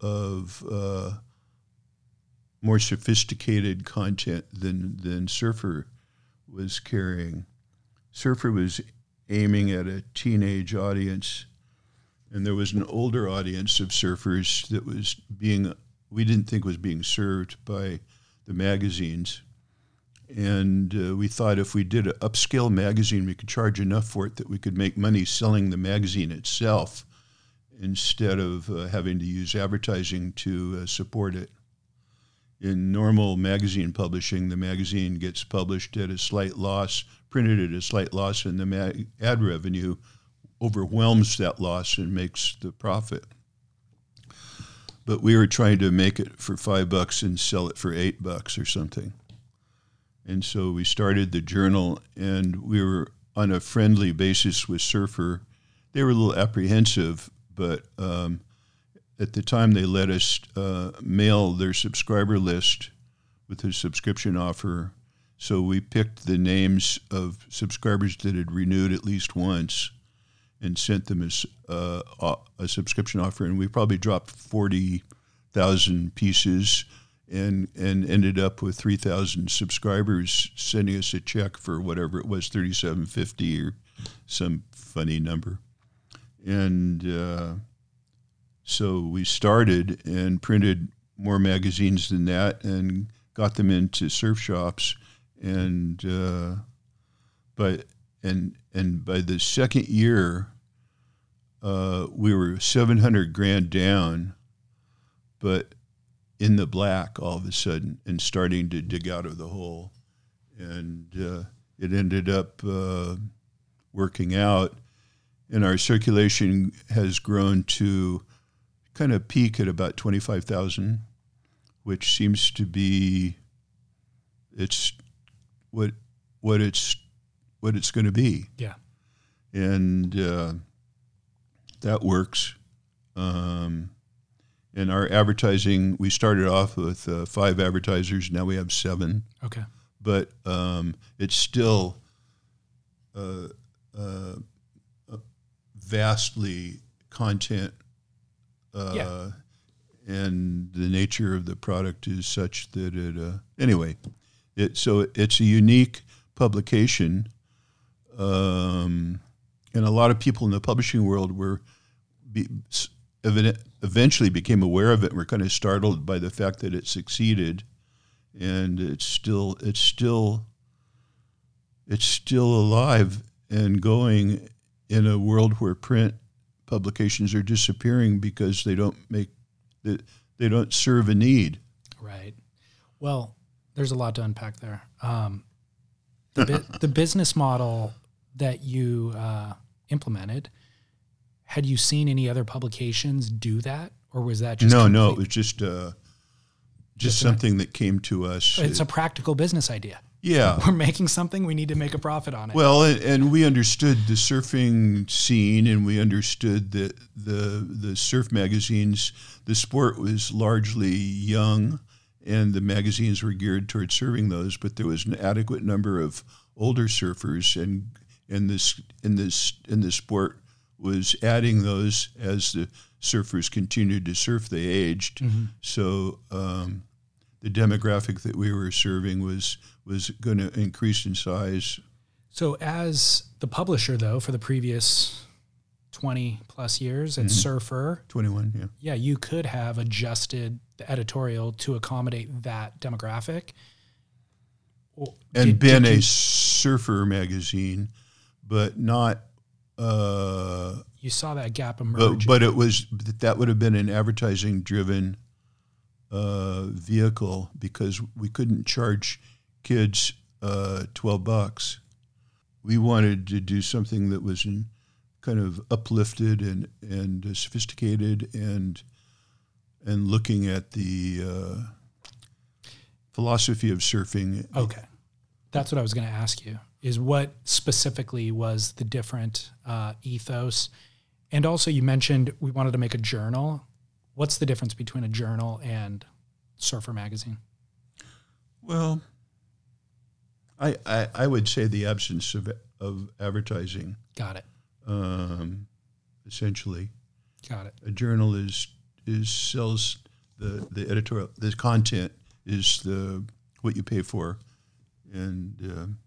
of uh, more sophisticated content than than Surfer was carrying. Surfer was aiming at a teenage audience, and there was an older audience of surfers that was being we didn't think was being served by the magazines. And uh, we thought if we did an upscale magazine, we could charge enough for it that we could make money selling the magazine itself instead of uh, having to use advertising to uh, support it. In normal magazine publishing, the magazine gets published at a slight loss, printed at a slight loss, and the mag- ad revenue overwhelms that loss and makes the profit. But we were trying to make it for five bucks and sell it for eight bucks or something. And so we started the journal, and we were on a friendly basis with Surfer. They were a little apprehensive, but um, at the time they let us uh, mail their subscriber list with a subscription offer. So we picked the names of subscribers that had renewed at least once and sent them as uh, a subscription offer. And we probably dropped 40,000 pieces and, and ended up with 3,000 subscribers sending us a check for whatever it was, 3750 or some funny number. And uh, so we started and printed more magazines than that and got them into surf shops. And uh, but and and by the second year, uh, we were 700 grand down, but in the black all of a sudden and starting to dig out of the hole. And uh, it ended up uh, working out. And our circulation has grown to kind of peak at about 25,000, which seems to be it's what what it's what it's going to be. Yeah. And uh, that works. Um, and our advertising, we started off with uh, five advertisers. Now we have seven. Okay. But um, it's still uh, uh, vastly content. yeah. And the nature of the product is such that it. uh, anyway, it so it's a unique publication. Um, and a lot of people in the publishing world were be, eventually became aware of it and were kind of startled by the fact that it succeeded and it's still it's still it's still alive and going in a world where print publications are disappearing because they don't make they don't serve a need. Right. Well, there's a lot to unpack there. Um, the, bu- the business model that you uh, implemented, had you seen any other publications do that, or was that just no, no? It was just uh, just Just an- something that came to us. It's a practical business idea. yeah. We're making something. We need to make a profit on it. Well, and, and we understood the surfing scene, and we understood that the the surf magazines, the sport was largely young, and the magazines were geared towards serving those. But there was an adequate number of older surfers, and and this in this in the sport was adding those as the surfers continued to surf. They aged, so um, the demographic that we were serving was was going to increase in size So, as the publisher, though, for the previous 20 plus years at Surfer, 21, yeah. yeah, you could have adjusted the editorial to accommodate that demographic. Or And did- been did a you- surfer magazine, but not, uh, you saw that gap but, emerge. but it was, that would have been an advertising driven uh, vehicle because we couldn't charge kids uh, 12 bucks. We wanted to do something that was in, kind of uplifted and, and uh, sophisticated and and looking at the uh, philosophy of surfing. okay. That's what I was going to ask you is what specifically was the different uh, ethos? And also, you mentioned we wanted to make a journal. What's the difference between a journal and Surfer Magazine? Well, I, I I would say the absence of of advertising, Got it. um, essentially. Got it. A journal is is sells the the editorial the content is the what you pay for, and um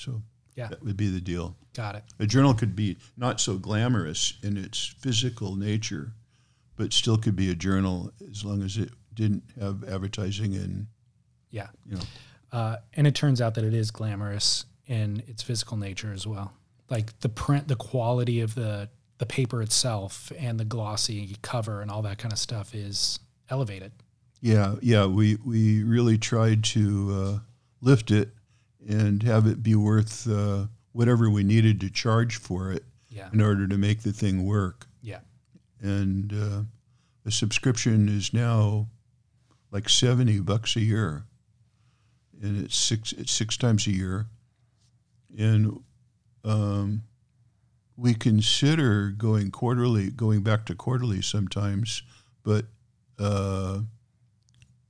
so Yeah. that would be the deal. Got it. A journal could be not so glamorous in its physical nature, but still could be a journal as long as it didn't have advertising and Yeah. you know. Uh, and it turns out that it is glamorous in its physical nature as well. Like the print, the quality of the the paper itself, and the glossy cover and all that kind of stuff is elevated. Yeah, yeah, we we really tried to uh, lift it and have it be worth uh, whatever we needed to charge for it Yeah. in order to make the thing work. Yeah. And uh, the subscription is now like seventy bucks a year, and it's six it's six times a year, and um, we consider going quarterly, going back to quarterly sometimes, but uh,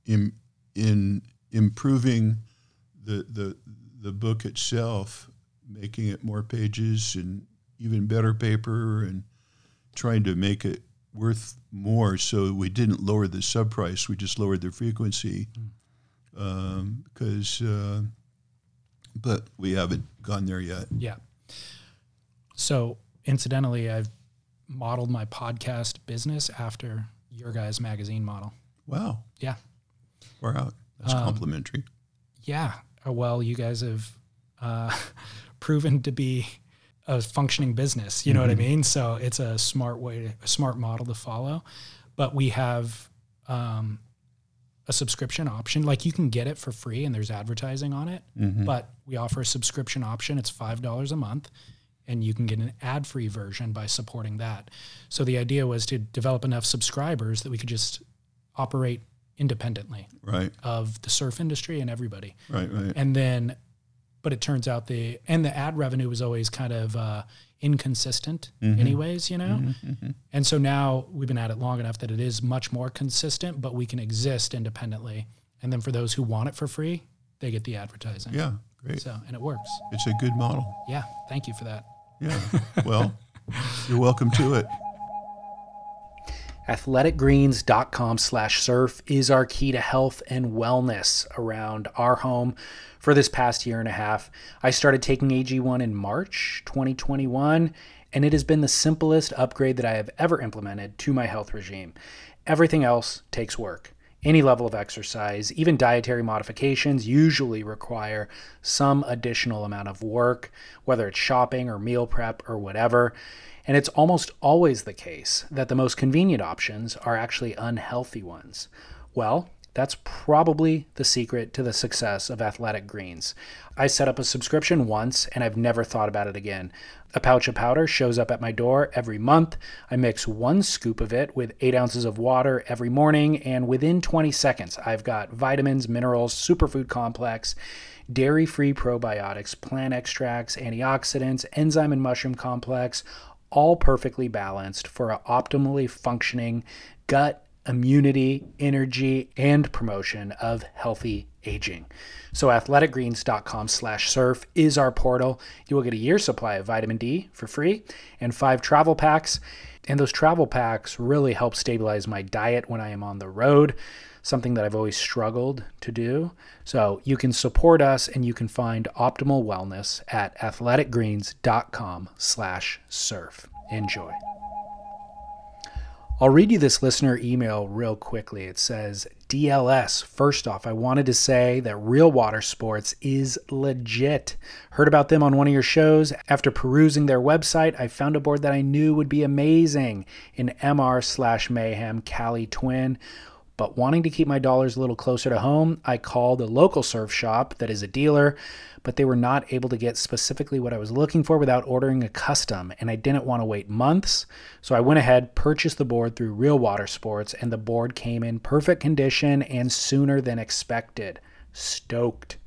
in in improving the the the book itself, making it more pages and even better paper, and trying to make it worth more. So we didn't lower the sub price; we just lowered the frequency um, because. Uh, but we haven't gone there yet. Yeah. So incidentally, I've modeled my podcast business after your guys' magazine model. Wow, Yeah. we're out. That's Um, complimentary. Yeah. Uh, Well, you guys have uh, proven to be a functioning business. You know what I mean? So it's a smart way, a smart model to follow. But we have um, a subscription option. Like you can get it for free, and there's advertising on it. But we offer a subscription option. It's five dollars a month, and you can get an ad-free version by supporting that. So the idea was to develop enough subscribers that we could just operate independently Right, of the surf industry and everybody. right, right. And then, but it turns out the and the ad revenue was always kind of uh, inconsistent, mm-hmm. anyways, you know. Mm-hmm, mm-hmm. And so now we've been at it long enough that it is much more consistent, but we can exist independently. And then for those who want it for free, they get the advertising. Yeah, great. So and it works. It's a good model. Yeah. Thank you for that. Yeah. Well, you're welcome to it. athleticgreens.com slash surf is our key to health and wellness around our home for this past year and a half. I started taking AG1 in March 2021, and it has been the simplest upgrade that I have ever implemented to my health regime. Everything else takes work. any level of exercise, even dietary modifications, usually require some additional amount of work, whether it's shopping or meal prep or whatever. And it's almost always the case that the most convenient options are actually unhealthy ones. Well, that's probably the secret to the success of Athletic Greens. I set up a subscription once and I've never thought about it again. A pouch of powder shows up at my door every month. I mix one scoop of it with eight ounces of water every morning, and within 20 seconds, I've got vitamins, minerals, superfood complex, dairy free probiotics, plant extracts, antioxidants, enzyme and mushroom complex, all perfectly balanced for an optimally functioning gut immunity, energy, and promotion of healthy aging. So athleticgreens.com slash surf is our portal. You will get a year's supply of vitamin D for free and five travel packs. And those travel packs really help stabilize my diet when I am on the road, something that I've always struggled to do. So you can support us and you can find optimal wellness at athleticgreens.com slash surf. Enjoy. I'll read you this listener email real quickly. It says, DLS, first off, I wanted to say that Real Water Sports is legit. Heard about them on one of your shows. After perusing their website, I found a board that I knew would be amazing in MR slash Mayhem Cali Twin. But wanting to keep my dollars a little closer to home, I called a local surf shop that is a dealer but they were not able to get specifically what I was looking for without ordering a custom, and I didn't want to wait months. So I went ahead, purchased the board through Real Water Sports, and the board came in perfect condition and sooner than expected. Stoked.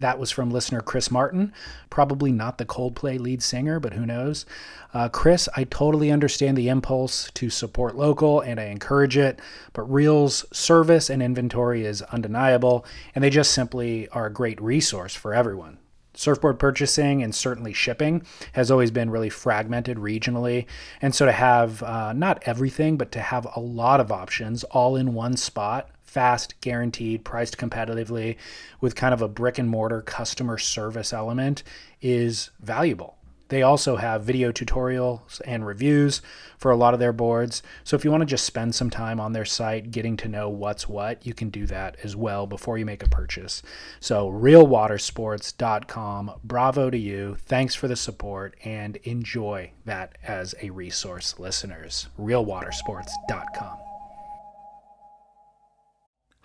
That was from listener Chris Martin, probably not the Coldplay lead singer, but who knows. Uh, Chris, I totally understand the impulse to support local and I encourage it, but Real's service and inventory is undeniable, and they just simply are a great resource for everyone. Surfboard purchasing and certainly shipping has always been really fragmented regionally. And so to have uh, not everything, but to have a lot of options all in one spot fast, guaranteed, priced competitively with kind of a brick and mortar customer service element is valuable. They also have video tutorials and reviews for a lot of their boards. So if you want to just spend some time on their site getting to know what's what, you can do that as well before you make a purchase. So realwatersports.com, bravo to you. Thanks for the support and enjoy that as a resource, listeners. realwatersports.com.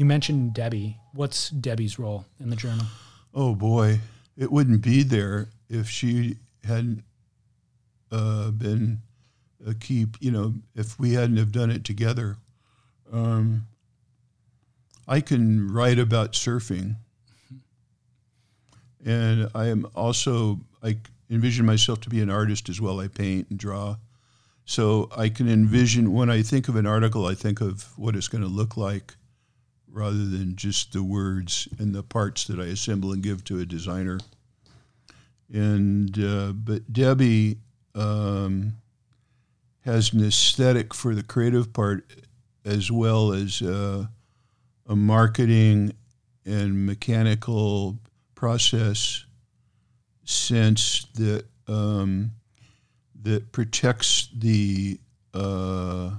You mentioned Debbie. What's Debbie's role in the journal? Oh boy, it wouldn't be there if she hadn't uh, been a key. You know, if we hadn't have done it together. Um, I can write about surfing, and I am also I envision myself to be an artist as well. I paint and draw, so I can envision when I think of an article, I think of what it's going to look like rather than just the words and the parts that I assemble and give to a designer. And uh, but Debbie um, has an aesthetic for the creative part as well as uh, a marketing and mechanical process sense that um, that protects the uh,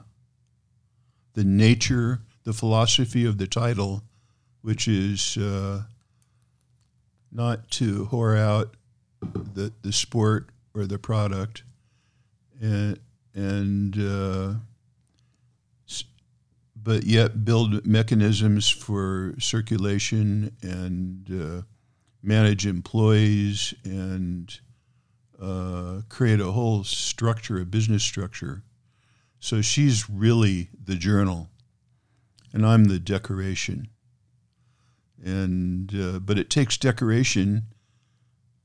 the nature, the philosophy of the title, which is uh, not to whore out the the sport or the product, and and uh, but yet build mechanisms for circulation and uh, manage employees and uh, create a whole structure, a business structure. So she's really the journal, and I'm the decoration. And uh, but it takes decoration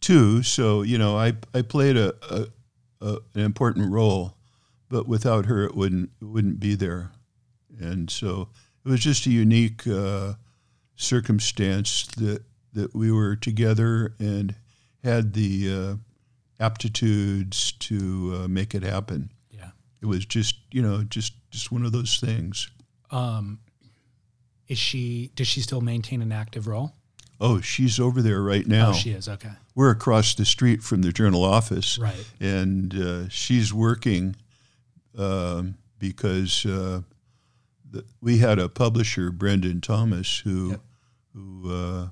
too. So you know, I I played a, a, a an important role, but without her, it wouldn't it wouldn't be there. And so it was just a unique uh, circumstance that that we were together and had the uh, aptitudes to uh, make it happen. Yeah. It was just you know just just one of those things. Um, is she? Does she still maintain an active role? Oh, she's over there right now. Oh, she is. Okay. We're across the street from the journal office, Right. And uh, she's working um, because uh, the, we had a publisher, Brendan Thomas, who who uh,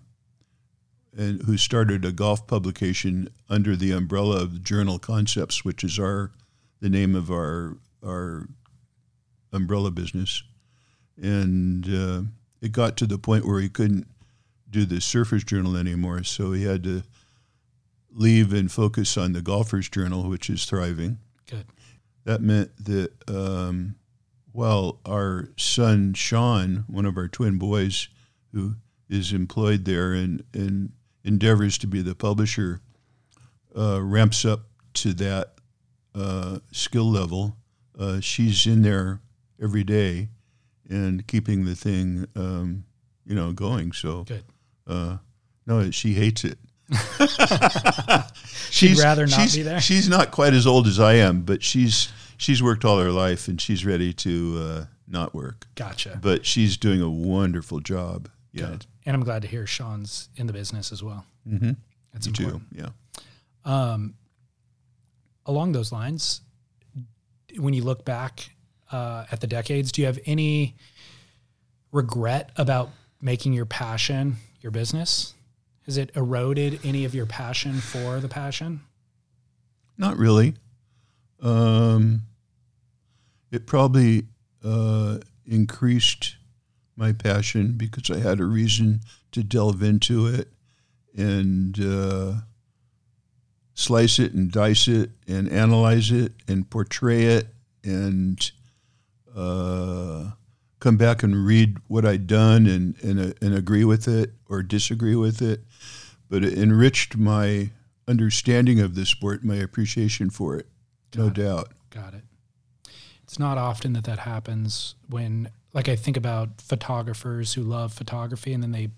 and who started a golf publication under the umbrella of Journal Concepts, which is our the name of our our umbrella business, and uh, it got to the point where he couldn't do the Surfers Journal anymore, so he had to leave and focus on the Golfers Journal, which is thriving. Good. That meant that um, well, our son Sean, one of our twin boys, who is employed there and, and endeavors to be the publisher, uh, ramps up to that uh, skill level. Uh, she's in there every day and keeping the thing, um, you know, going. So, Good. Uh, no, she hates it. She'd rather not she's- be there? She's not quite as old as I am, but she's she's worked all her life and she's ready to uh, not work. Gotcha. But she's doing a wonderful job. Yeah. Good. And I'm glad to hear Sean's in the business as well. Mm-hmm. That's Me too. important. Yeah. Um, along those lines, when you look back uh, at the decades, do you have any regret about making your passion your business? Has it eroded any of your passion for the passion? Not really. Um, it probably uh, increased my passion because I had a reason to delve into it and uh, slice it and dice it and analyze it and portray it and uh, come back and read what I'd done and and, uh, and agree with it or disagree with it, but it enriched my understanding of the sport, my appreciation for it, Got no it. doubt. Got it. It's not often that that happens when, like, I think about photographers who love photography and then they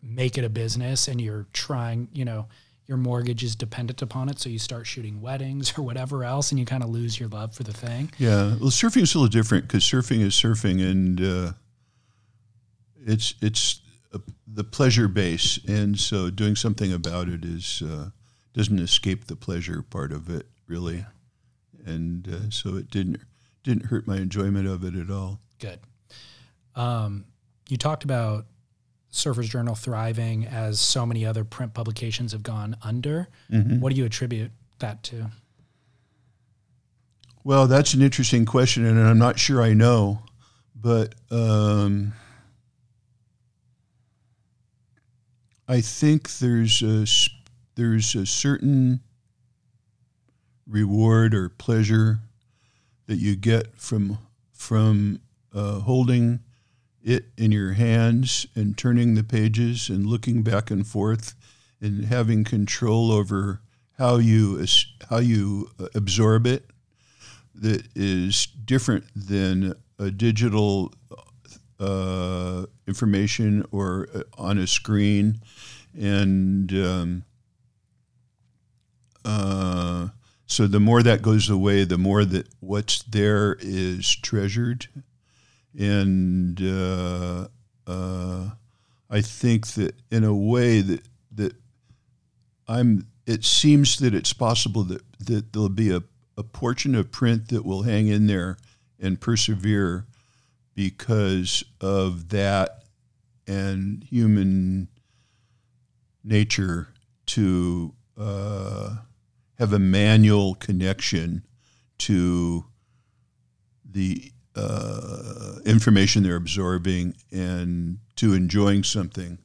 make it a business and you're trying, you know, your mortgage is dependent upon it. So you start shooting weddings or whatever else and you kind of lose your love for the thing. Yeah, well, surfing is a little different because surfing is surfing, and uh, it's it's a, the pleasure base, and so doing something about it is uh, doesn't escape the pleasure part of it really, and uh, so it didn't didn't hurt my enjoyment of it at all. Good. Um, you talked about Surfer's Journal thriving as so many other print publications have gone under. Mhm. What do you attribute that to? Well, that's an interesting question, and I'm not sure I know, but um, I think there's a there's a certain reward or pleasure that you get from from uh, holding it in your hands and turning the pages and looking back and forth and having control over how you how you uh, absorb it that is different than a digital uh, information or uh, on a screen, and um, uh, so the more that goes away, the more that what's there is treasured, and uh, uh, I think that in a way that that I'm. It seems that it's possible that that there'll be a a portion of print that will hang in there and persevere because of that and human nature to uh, have a manual connection to the uh, information they're absorbing and to enjoying something.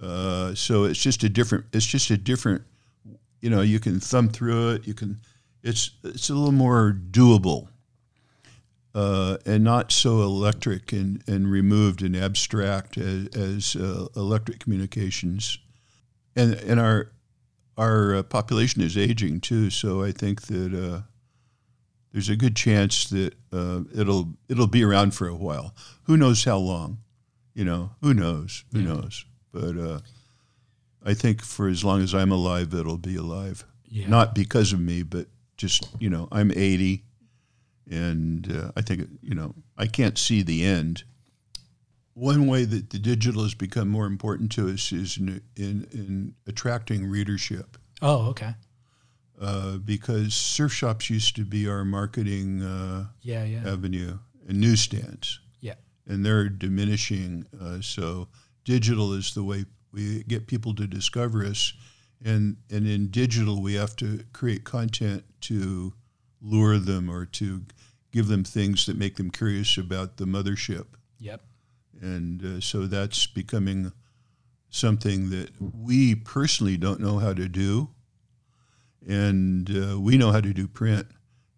Uh, so it's just a different. It's just a different. You know, you can thumb through it. You can. It's it's a little more doable, uh, and not so electric and, and removed and abstract as, as uh, electric communications. And and our our uh, population is aging too, so I think that uh, there's a good chance that uh, it'll it'll be around for a while. Who knows how long? You know, who knows? Who knows? But uh, I think for as long as I'm alive, it'll be alive. Yeah. Not because of me, but just you know, I'm 80, and uh, I think you know I can't see the end. One way that the digital has become more important to us is in in, in attracting readership. Oh, okay. Uh, because surf shops used to be our marketing uh, Yeah, yeah. avenue and newsstands. Yeah. And they're diminishing. Uh, so digital is the way we get people to discover us. And, and in digital, we have to create content to lure them or to give them things that make them curious about the mothership. Yep. And uh, so that's becoming something that we personally don't know how to do. And uh, we know how to do print.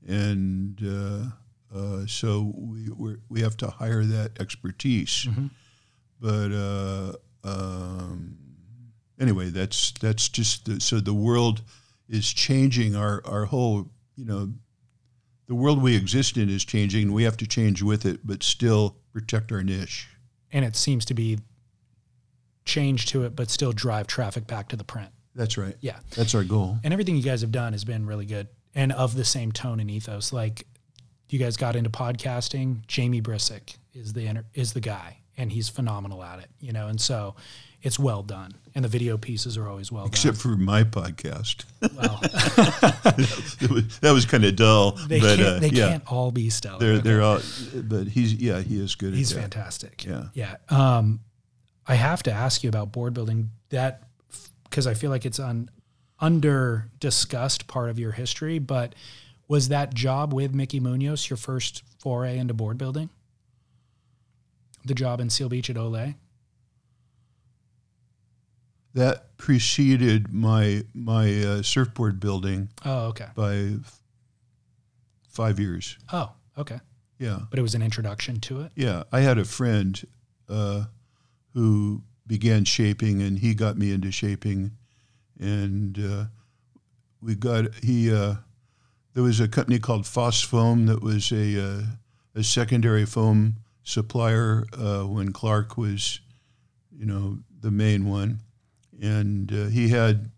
And uh, uh, so we, we're, we have to hire that expertise. But uh, um, anyway, that's, that's just the, so the world is changing our, our whole, you know, the world we exist in is changing and we have to change with it, but still protect our niche. And it seems to be change to it, but still drive traffic back to the print. That's right. Yeah. That's our goal. And everything you guys have done has been really good and of the same tone and ethos. Like you guys got into podcasting. Jamie Brisick is the is the guy, and he's phenomenal at it. You know, and so it's well done, and the video pieces are always well Except done. for my podcast. Well. that was, that was kind of dull. They but, can't- uh, they yeah. can't all be stellar, They're, they're all, but he's, yeah, he is good He's fantastic. Yeah. Yeah. Um, I have to ask you about board building that because I feel like it's an under discussed part of your history, but was that job with Mickey Munoz your first foray into board building? The job in Seal Beach at Olay? That preceded my, my uh, surfboard building Oh, okay. by f- five years. Oh, okay. Yeah. But it was an introduction to it. Yeah, I had a friend uh, who began shaping, and he got me into shaping, and uh, we got he. Uh, there was a company called Foss Foam that was a uh, a secondary foam supplier uh, when Clark was, you know, the main one, and uh, he had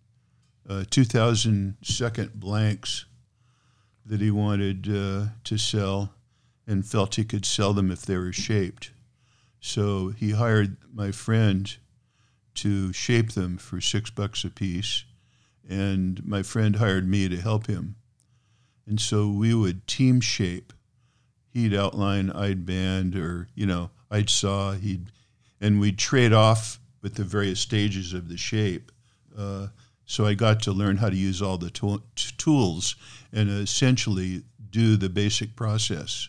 uh, 2,000 second blanks that he wanted to sell, and felt he could sell them if they were shaped. So he hired my friend to shape them for six bucks a piece, and my friend hired me to help him. And so we would team shape. He'd outline, I'd band, or you know, I'd saw. He'd, and we'd trade off with the various stages of the shape. Uh, so I got to learn how to use all the to- tools and essentially do the basic process.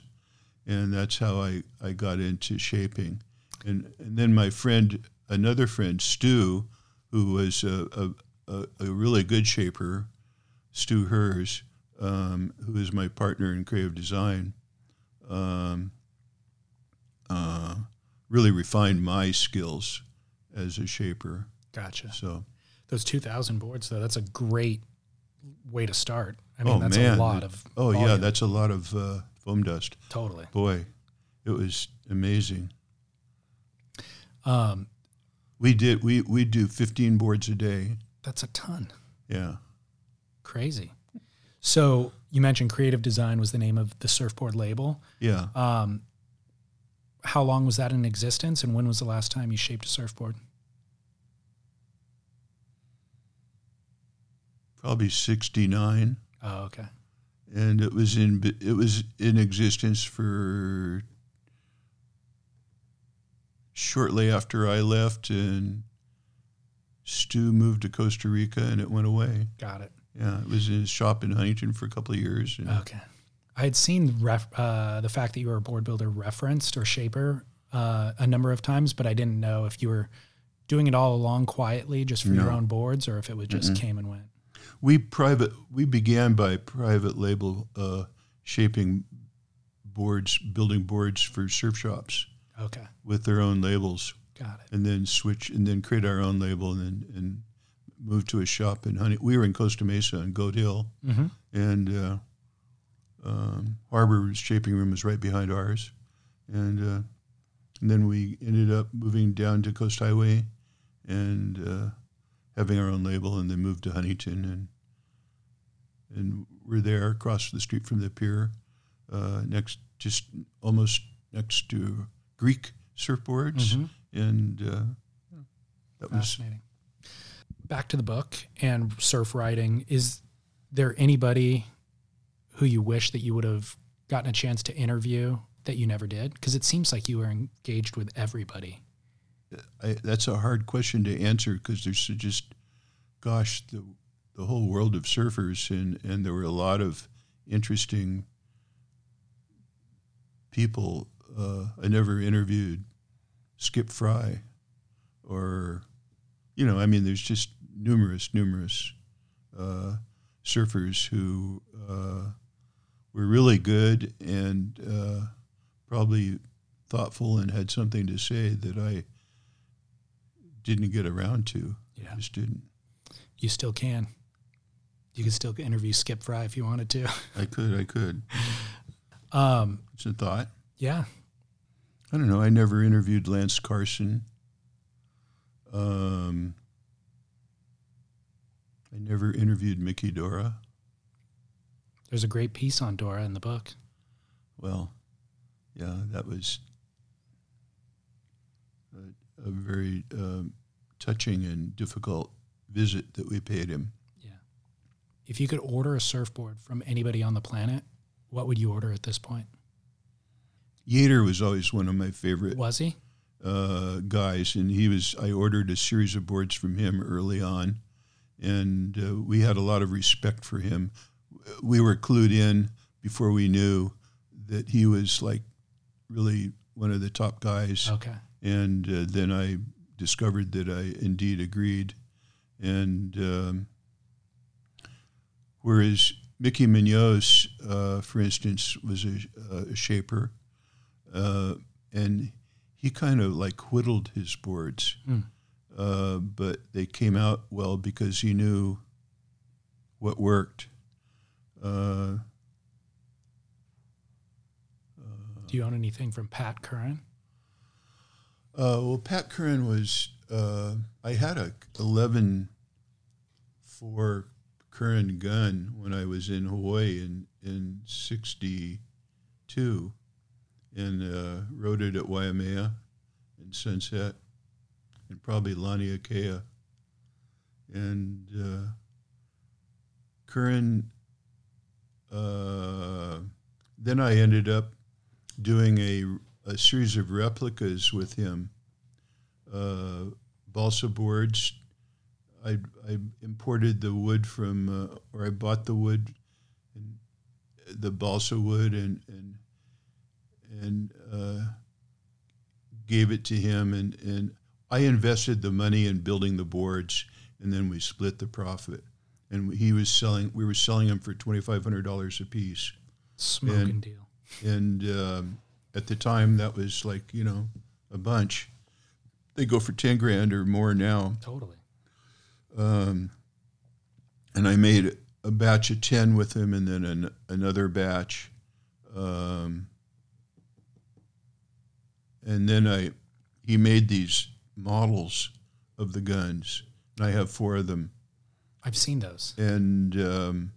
And that's how I, I got into shaping. And, and then my friend, another friend, Stu, who was a, a, a really good shaper, Stu Hers, um, who is my partner in creative design, um, uh, really refined my skills as a shaper. Gotcha. So those 2000 boards though that's a great way to start i mean oh, that's man. a lot of oh volume. yeah that's a lot of uh, foam dust Totally. boy it was amazing um, we did we we do 15 boards a day. That's a ton. Yeah. Crazy. So you mentioned creative design was the name of the surfboard label. Yeah. Um, how long was that in existence and when was the last time you shaped a surfboard? Probably 69 oh okay. And it was in it was in existence for shortly after I left and Stu moved to Costa Rica and it went away. got it Yeah, it was in his shop in Huntington for a couple of years. And okay i had seen ref, uh, the fact that you were a board builder referenced or shaper uh, a number of times but i didn't know if you were doing it all along quietly just for your own boards or if it would just Mm-mm. came and went We private we began by private label uh, shaping boards, building boards for surf shops. Okay. With their own labels. Got it. And then switch and then create our own label and then and move to a shop in Honey. We were in Costa Mesa and Goat Hill, Mhm. and uh, um, Harbor Shaping Room was right behind ours, and uh, and then we ended up moving down to Coast Highway, and uh, having our own label, and then moved to Huntington, and and we're there across the street from the pier, uh, next just almost next to Greek surfboards, Mhm. and uh, that was Fascinating. Back to the book and surf writing. Is there anybody who you wish that you would have gotten a chance to interview that you never did? Because it seems like you were engaged with everybody. I, that's a hard question to answer because there's just, gosh, the the whole world of surfers, and and there were a lot of interesting people. Uh, I never interviewed Skip Frye, or, you know, I mean, there's just numerous, numerous uh, surfers who uh, were really good and uh, probably thoughtful and had something to say that I didn't get around to. Yeah. I just didn't. You still can. You could still interview Skip Frye if you wanted to. I could. I could. Um, it's a thought. Yeah. I don't know. I never interviewed Lance Carson. Um, I never interviewed Mickey Dora. There's a great piece on Dora in the book. Well, yeah, that was a, a very um, touching and difficult visit that we paid him. Yeah. If you could order a surfboard from anybody on the planet, what would you order at this point? Yater was always one of my favorite. Was he? Uh, guys, and he was. I ordered a series of boards from him early on, and uh, we had a lot of respect for him. We were clued in before we knew that he was like really one of the top guys. Okay. And uh, then I discovered that I indeed agreed, and um, whereas Mickey Munoz, uh, for instance, was a, a shaper, uh, and he kind of like whittled his boards, Mm. uh, but they came out well because he knew what worked. Uh, Do you own anything from Pat Curran? Uh, well, Pat Curran was. Uh, I had a eleven four Curran gun when I was in Hawaii in in '62, and uh, rode it at Waimea and Sunset, and probably Laniakea. And uh, Curran. Uh, then I ended up doing a, a series of replicas with him. Uh, balsa boards. I, I imported the wood from, uh, or I bought the wood, and the balsa wood, and and and uh, gave it to him, and and I invested the money in building the boards, and then we split the profit. And he was selling. We were selling them for twenty five hundred dollars a piece. Smoking And- deal. and um, at the time that was like you know a bunch they go for 10 grand or more now Totally. um, and i made a batch of 10 with him and then an, another batch um, and then i he made these models of the guns and i have four of them I've seen those. and um,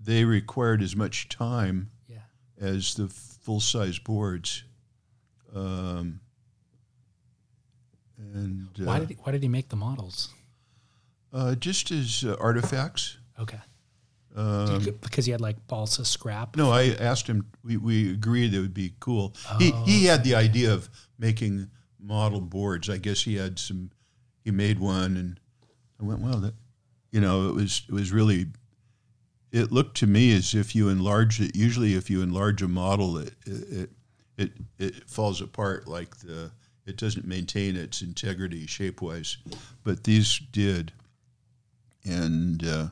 they required as much time Yeah. as the full size boards. Um, and uh, Why did he, why did he make the models? uh, just as uh, artifacts. Okay. Um, because he had like balsa scrap. no, I asked him. We, we agreed it would be cool. he he had the idea of making model boards. I guess he had some. He made one, and I went, well, that, you know, it was it was really. It looked to me as if you enlarge it. Usually, if you enlarge a model, it it it, it falls apart. Like the it doesn't maintain its integrity shape wise, but these did, and uh,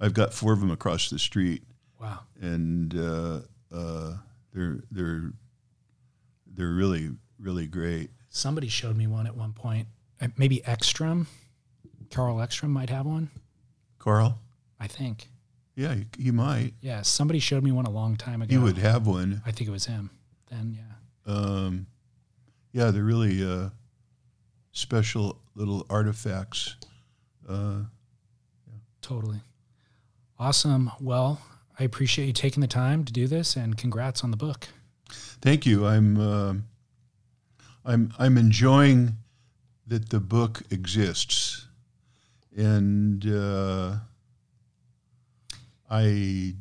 I've got four of them across the street Wow. and uh, uh, they're they're they're really really great. Somebody showed me one at one point. Uh, Maybe Ekstrom. Carl Ekstrom might have one. Carl, I think. yeah, he, he might. Yeah. Somebody showed me one a long time ago. He would have one. I think it was him. Then yeah. Um, yeah, they're really uh, special little artifacts. Uh, Totally. Awesome. Well, I appreciate you taking the time to do this, and congrats on the book. thank you. I'm uh, I'm I'm enjoying that the book exists, and uh, I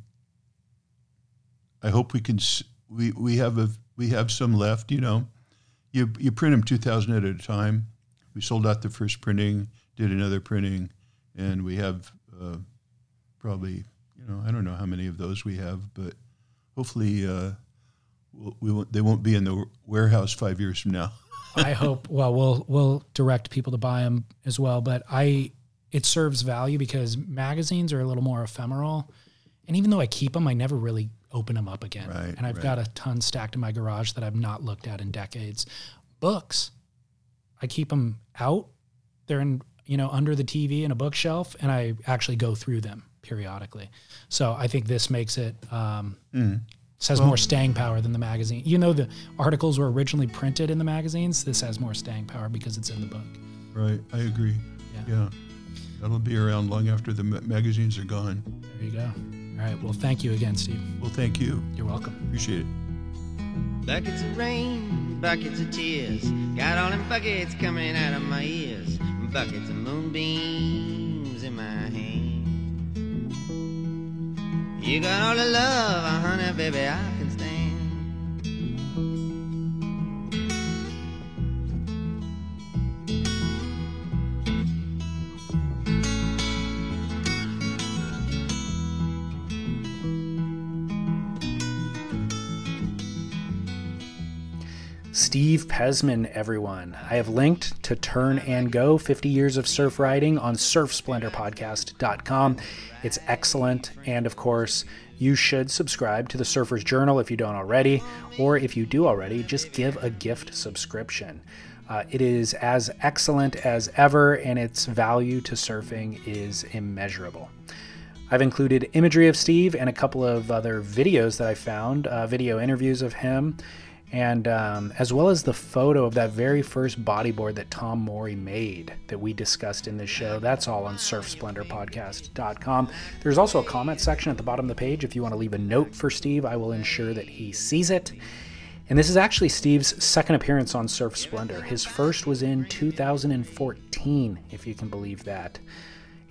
I hope we can we we have a we have some left. You know, you you print them two thousand at a time. We sold out the first printing, did another printing, and we have uh, probably you know I don't know how many of those we have, but hopefully uh, we'll, we won't, they won't be in the warehouse five years from now. I hope. Well, we'll we'll direct people to buy them as well. But I, it serves value because magazines are a little more ephemeral, and even though I keep them, I never really open them up again. Right, and I've right. got a ton stacked in my garage that I've not looked at in decades. Books, I keep them out. They're in you know under the TV in a bookshelf, and I actually go through them periodically. So I think this makes it. Um, Mm. this has Well- more staying power than the magazine. You know, the articles were originally printed in the magazines. This has more staying power because it's in the book. Right, I agree. Yeah. that'll be around long after the ma- magazines are gone. There you go. All right. Well, thank you again, Steve. Well, thank you. You're welcome. Appreciate it. Buckets of rain, buckets of tears. Got all them buckets coming out of my ears. Buckets of moonbeams in my hand. You got all the love, uh-huh, honey, baby, I Steve Pezman, everyone. I have linked to Turn and Go 50 Years of Surf Writing on surfsplendorpodcast.com. It's excellent. And of course, You should subscribe to the Surfer's Journal if you don't already, or if you do already, just give a gift subscription. Uh, it is as excellent as ever, and its value to surfing is immeasurable. I've included imagery of Steve and a couple of other videos that I found, uh, video interviews of him, and um, as well as the photo of that very first bodyboard that Tom Morey made that we discussed in this show. That's all on surfsplendorpodcast.com. There's also a comment section at the bottom of the page. If you want to leave a note for Steve, I will ensure that he sees it. And this is actually Steve's second appearance on Surf Splendor. His first was in 2014, if you can believe that,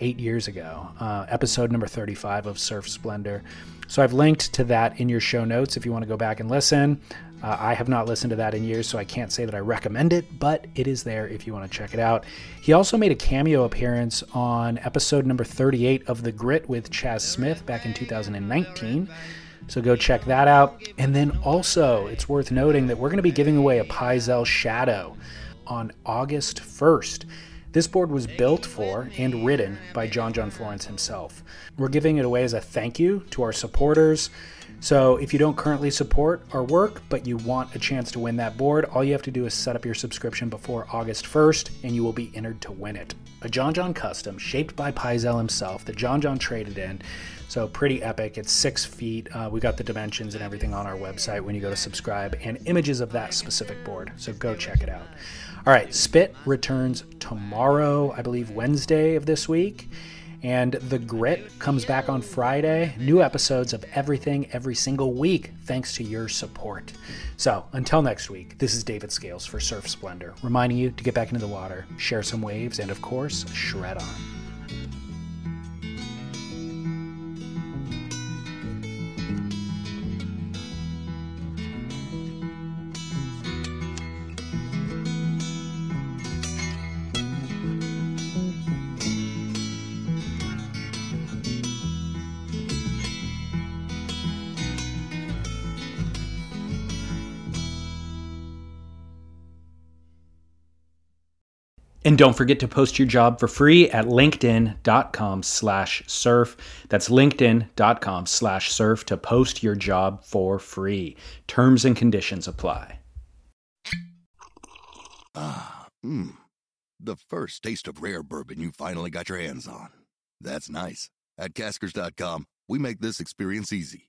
eight years ago, uh, episode number 35 of Surf Splendor. So I've linked to that in your show notes if you want to go back and listen. Uh, I have not listened to that in years, so I can't say that I recommend it, but it is there if you want to check it out. He also made a cameo appearance on episode number 38 of The Grit with Chas Smith back in 2019. So go check that out. And then also, it's worth noting that we're going to be giving away a Pyzel Shadow on August 1st. This board was built for and ridden by John John Florence himself. We're giving it away as a thank you to our supporters. So if you don't currently support our work, but you want a chance to win that board, all you have to do is set up your subscription before August 1st, and you will be entered to win it. A John John custom, shaped by Pyzel himself, that John John traded in. So pretty epic. It's six feet. Uh, we got the dimensions and everything on our website when you go to subscribe, and images of that specific board. So go check it out. All right, Spit returns tomorrow, I believe Wednesday of this week. And The Grit comes back on Friday. New episodes of everything every single week, thanks to your support. So until next week, this is David Scales for Surf Splendor, reminding you to get back into the water, share some waves, and of course, shred on. And don't forget to post your job for free at linkedin.com slash surf. That's linkedin.com slash surf to post your job for free. Terms and conditions apply. Ah, mmm. The first taste of rare bourbon you finally got your hands on. That's nice. At caskers.com, we make this experience easy.